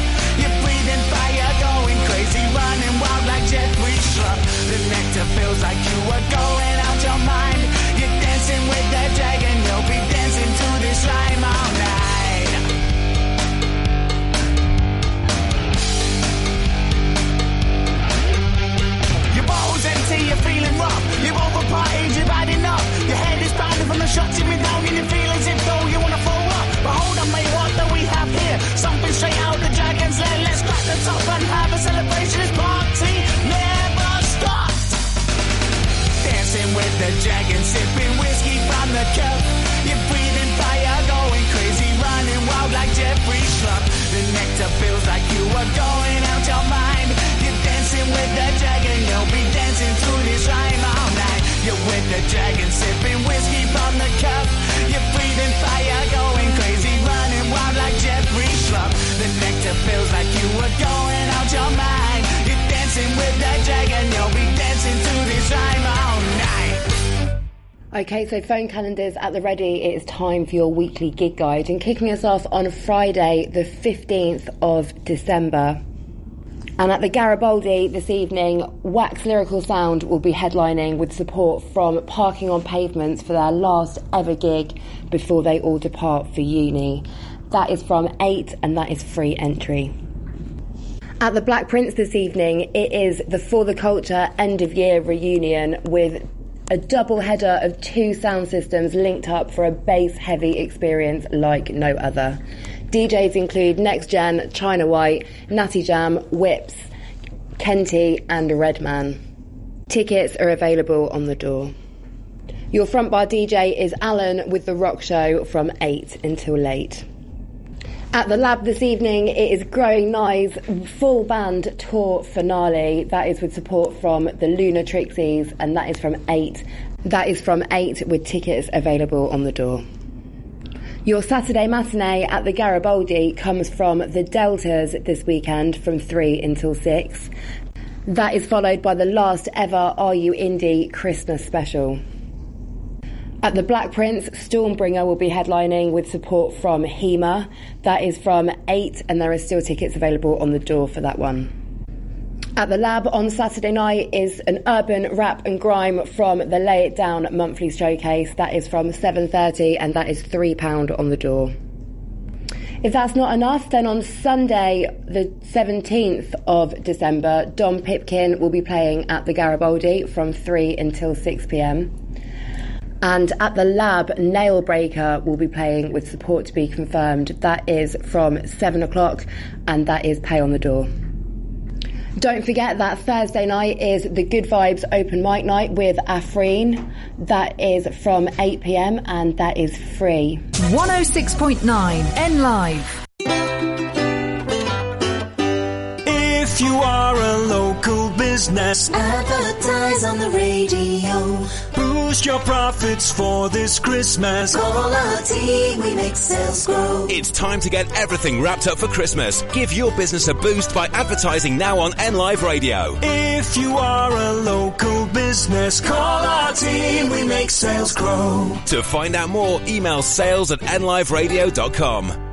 You're breathing fire, going crazy, running wild like Jeffrey Schlupp. The nectar feels like you were going out your mind. You're dancing you've been down in feelings if though you wanna throw up. But hold on, mate, what do we have here? Something straight out the dragon's lair. Let's crack the top and have a celebration. This party never stops. Dancing with the dragon, sipping whiskey from the cup. You're breathing fire, going crazy, running wild like Jeffrey Schlupp. The nectar feels like you are going out your mind. You're dancing with the dragon, you'll be dancing to this night. You're with the dragon, sipping whiskey from the cup. You're breathing fire, going crazy, running wild like Jeffrey Schlupp. The nectar feels like you are going out your mind. You're dancing with the dragon, you'll be dancing to this rhyme all night. Okay, so phone calendars at the ready. It is time for your weekly gig guide. And kicking us off on Friday, the 15th of December. And at the Garibaldi this evening, Wax Lyrical Sound will be headlining with support from Parking on Pavements for their last ever gig before they all depart for uni. That is from 8 and that is free entry. At the Black Prince this evening, it is the For the Culture end of year reunion with a double header of two sound systems linked up for a bass heavy experience like no other. DJs include Next Gen, China White, Natty Jam, Whips, Kenty, and Redman. Tickets are available on the door. Your front bar DJ is Alan with the rock show from 8 until late. At the lab this evening, it is Growing Knives full band tour finale. That is with support from the Lunar Trixies, and that is from 8. That is from 8 with tickets available on the door. Your Saturday matinee at the Garibaldi comes from the Deltas this weekend from 3 until 6. That is followed by the last ever Are You Indie Christmas special. At the Black Prince, Stormbringer will be headlining with support from HEMA. That is from 8, and there are still tickets available on the door for that one. At the Lab on Saturday night is an urban rap and grime from the Lay It Down monthly showcase. That is from 7.30 and that is £3 on the door. If that's not enough, then on Sunday, the 17th of December, Dom Pipkin will be playing at the Garibaldi from 3 until 6 pm. And at the Lab, Nailbreaker will be playing with support to be confirmed. That is from 7 o'clock and that is pay on the door. Don't forget that Thursday night is the Good Vibes Open Mic Night with Afreen. That is from 8 pm and that is free. 106.9 N Live. If you are a local business, Advertise on the radio. boost your profits for this Christmas. Call our team, we make sales grow. It's time to get everything wrapped up for Christmas. Give your business a boost by advertising now on NLive Radio. If you are a local business, call our team, we make sales grow. To find out more, email sales at nliveradio.com.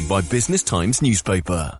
by Business Times newspaper.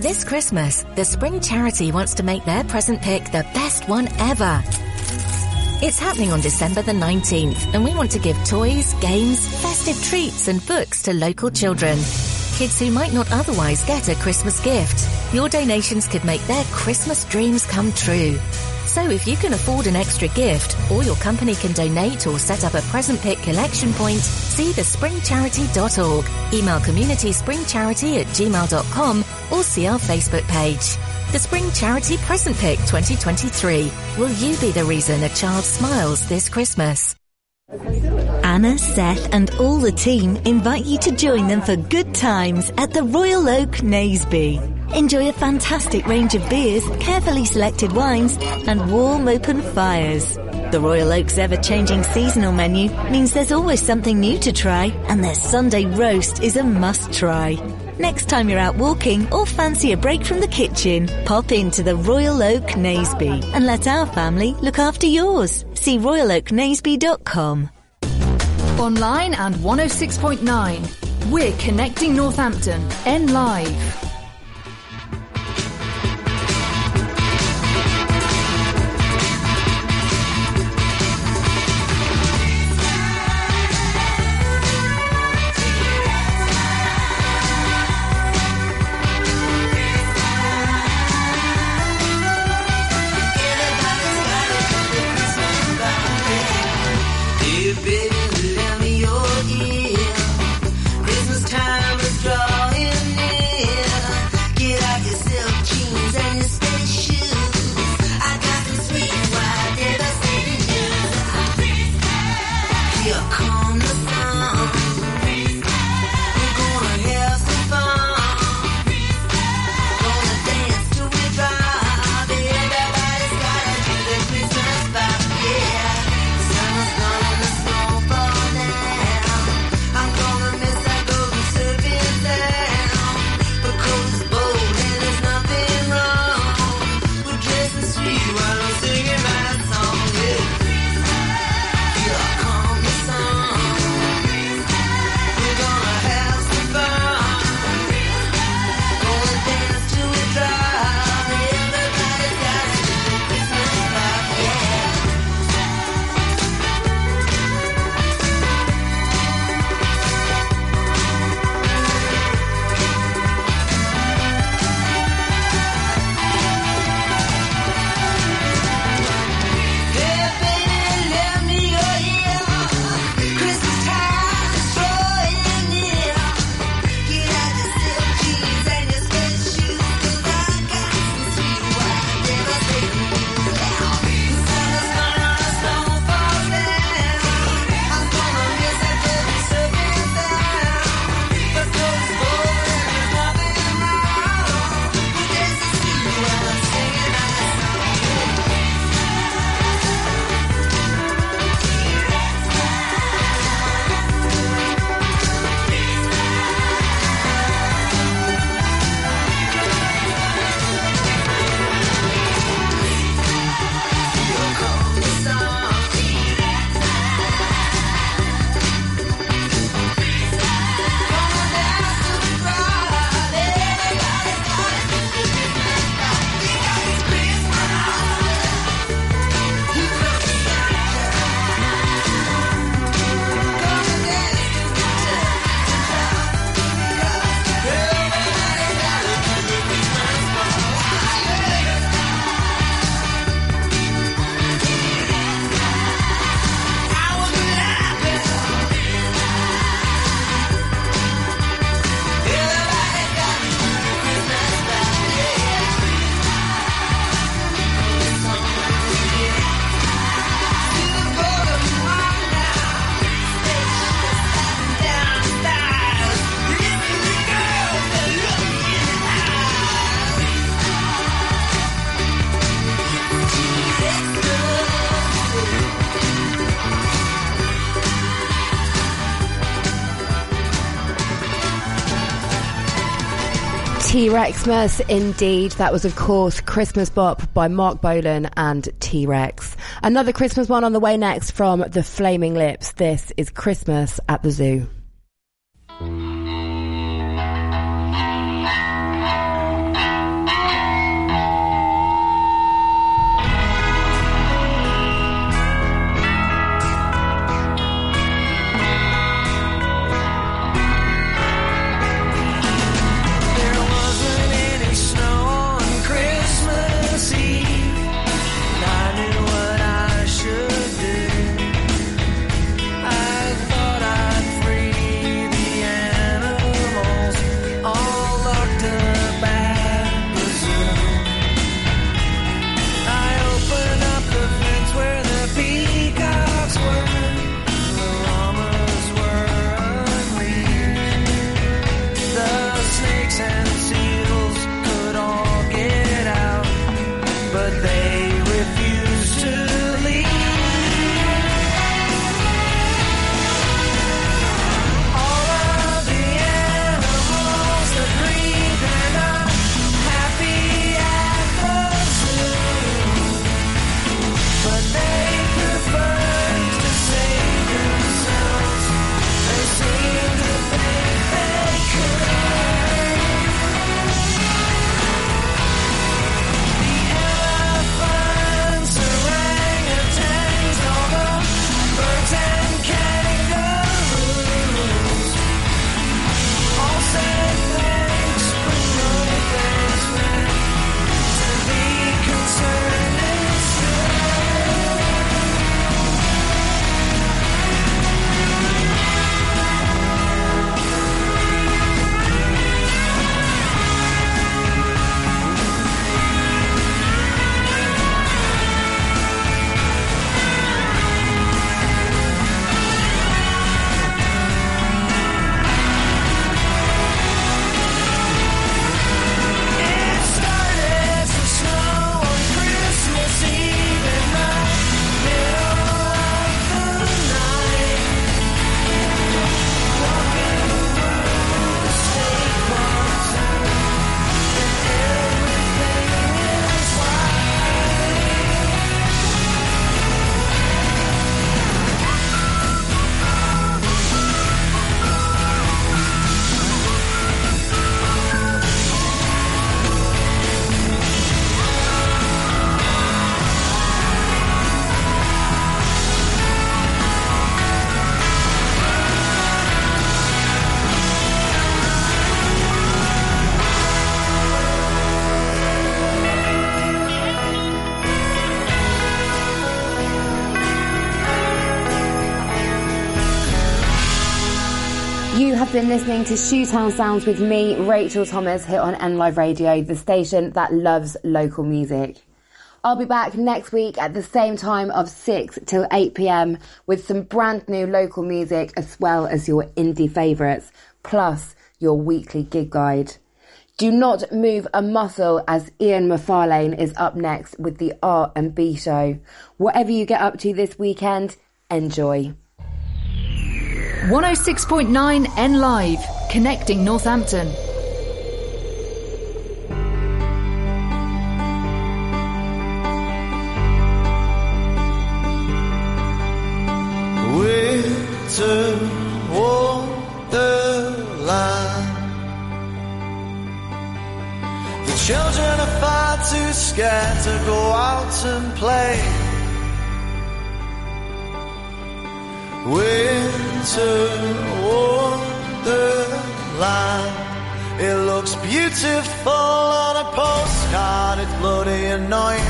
This Christmas, the Spring Charity wants to make their present pick the best one ever. It's happening on December the 19th, and we want to give toys, games, festive treats, and books to local children. Kids who might not otherwise get a Christmas gift. Your donations could make their Christmas dreams come true. So if you can afford an extra gift, or your company can donate or set up a present pick collection point, see thespringcharity.org, email communityspringcharity at gmail.com, or see our Facebook page. The Spring Charity Present Pick 2023. Will you be the reason a child smiles this Christmas? Anna, Seth, and all the team invite you to join them for good times at the Royal Oak Naseby. Enjoy a fantastic range of beers, carefully selected wines, and warm open fires. The Royal Oak's ever-changing seasonal menu means there's always something new to try, and their Sunday roast is a must-try. Next time you're out walking or fancy a break from the kitchen, pop into the Royal Oak Naseby and let our family look after yours. See royaloaknaseby.com. Online and 106.9. We're connecting Northampton. N Live. T Rexmas, indeed. That was, of course, Christmas Bop by Marc Bolan and T Rex. Another Christmas one on the way next from the Flaming Lips. This is Christmas at the Zoo. Listening to Shoetown Sounds with me, Rachel Thomas, here on N Live Radio, the station that loves local music. I'll be back next week at the same time of 6 till 8 pm with some brand new local music as well as your indie favourites, plus your weekly gig guide. Do not move a muscle as Ian McFarlane is up next with the R and B show. Whatever you get up to this weekend, enjoy. 106.9 N Live, connecting Northampton. Children are far too scared to go out and play. Winter wonderland. It looks beautiful on a postcard. It's bloody annoying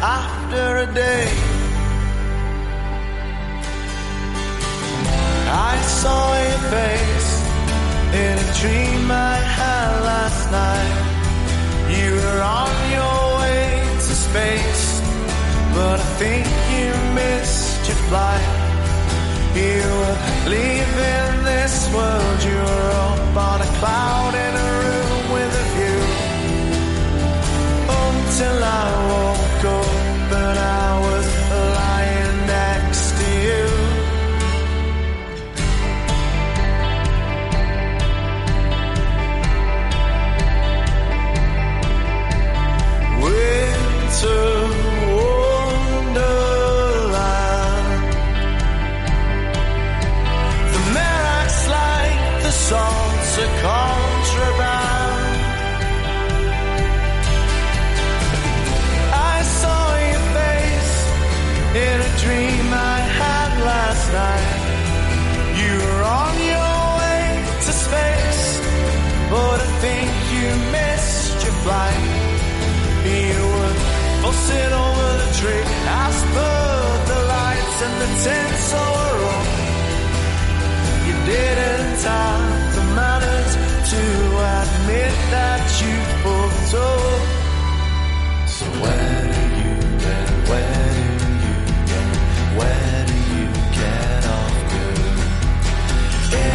after a day. I saw your face in a dream I had last night. You were on your way to space, but I think you missed your flight. You were leaving this world, you were up on a cloud in a room with a view. Until I flight. You would fuss it over the tree as per the lights and the tinsel were on. You didn't have the manners to admit that you up. So where do you get, where do you get, where do you get off good?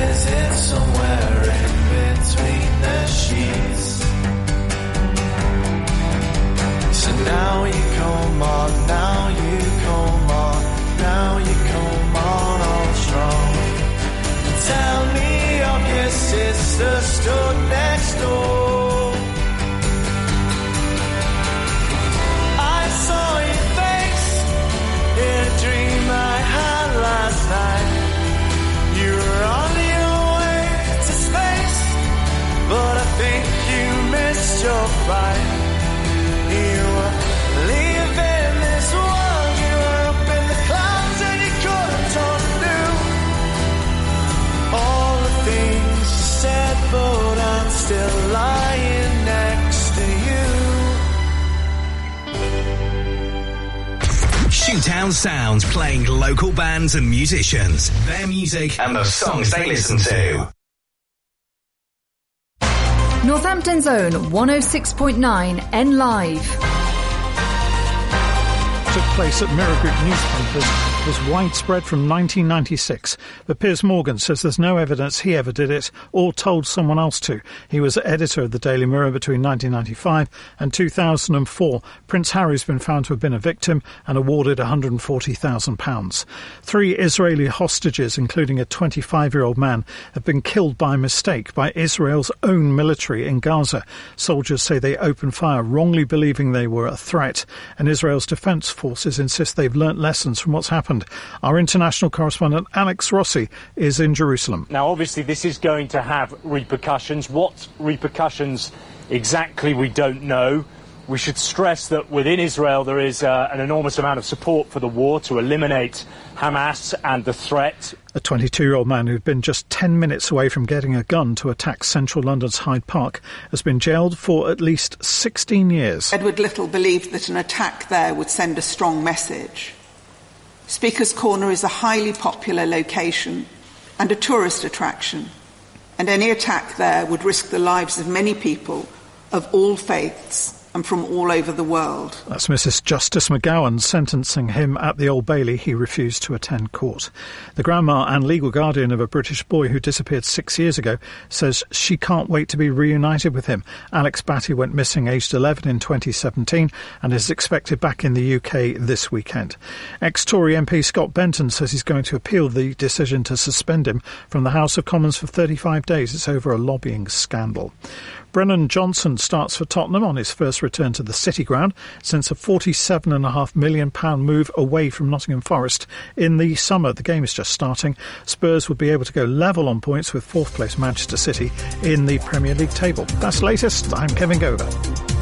Is it somewhere in between the sheets? Now you come on, now you come on, now you come on all strong. Tell me of your sister stood next door. I saw your face in a dream I had last night. You were on your way to space, but I think you missed your flight. Shoetown Sounds playing local bands and musicians, their music, and the songs they listen to. Northampton's own 106.9 N Live. took place at Mirror Group newspapers was widespread from 1996, but Piers Morgan says there's no evidence he ever did it or told someone else to. He was editor of the Daily Mirror between 1995 and 2004. Prince Harry's been found to have been a victim and awarded £140,000. Three Israeli hostages, including a 25-year-old man, have been killed by mistake by Israel's own military in Gaza. Soldiers say they opened fire, wrongly believing they were a threat, and Israel's defence forces insist they've learnt lessons from what's happened. Our international correspondent Alex Rossi is in Jerusalem. Now, obviously, this is going to have repercussions. What repercussions exactly, we don't know. We should stress that within Israel there is uh, an enormous amount of support for the war to eliminate Hamas and the threat. A 22 year old man who'd been just 10 minutes away from getting a gun to attack central London's Hyde Park has been jailed for at least 16 years. Edward Little believed that an attack there would send a strong message. Speaker's Corner is a highly popular location and a tourist attraction, and any attack there would risk the lives of many people of all faiths and from all over the world. That's Mrs. Justice McGowan sentencing him at the Old Bailey. He refused to attend court. The grandma and legal guardian of a British boy who disappeared six years ago says she can't wait to be reunited with him. Alex Batty went missing aged 11 in 2017 and is expected back in the UK this weekend. Ex-Tory MP Scott Benton says he's going to appeal the decision to suspend him from the House of Commons for 35 days. It's over a lobbying scandal. Brennan Johnson starts for Tottenham on his first return to the City Ground since a £47.5 million move away from Nottingham Forest in the summer. The game is just starting. Spurs would be able to go level on points with fourth place Manchester City in the Premier League table. That's latest. I'm Kevin Gover.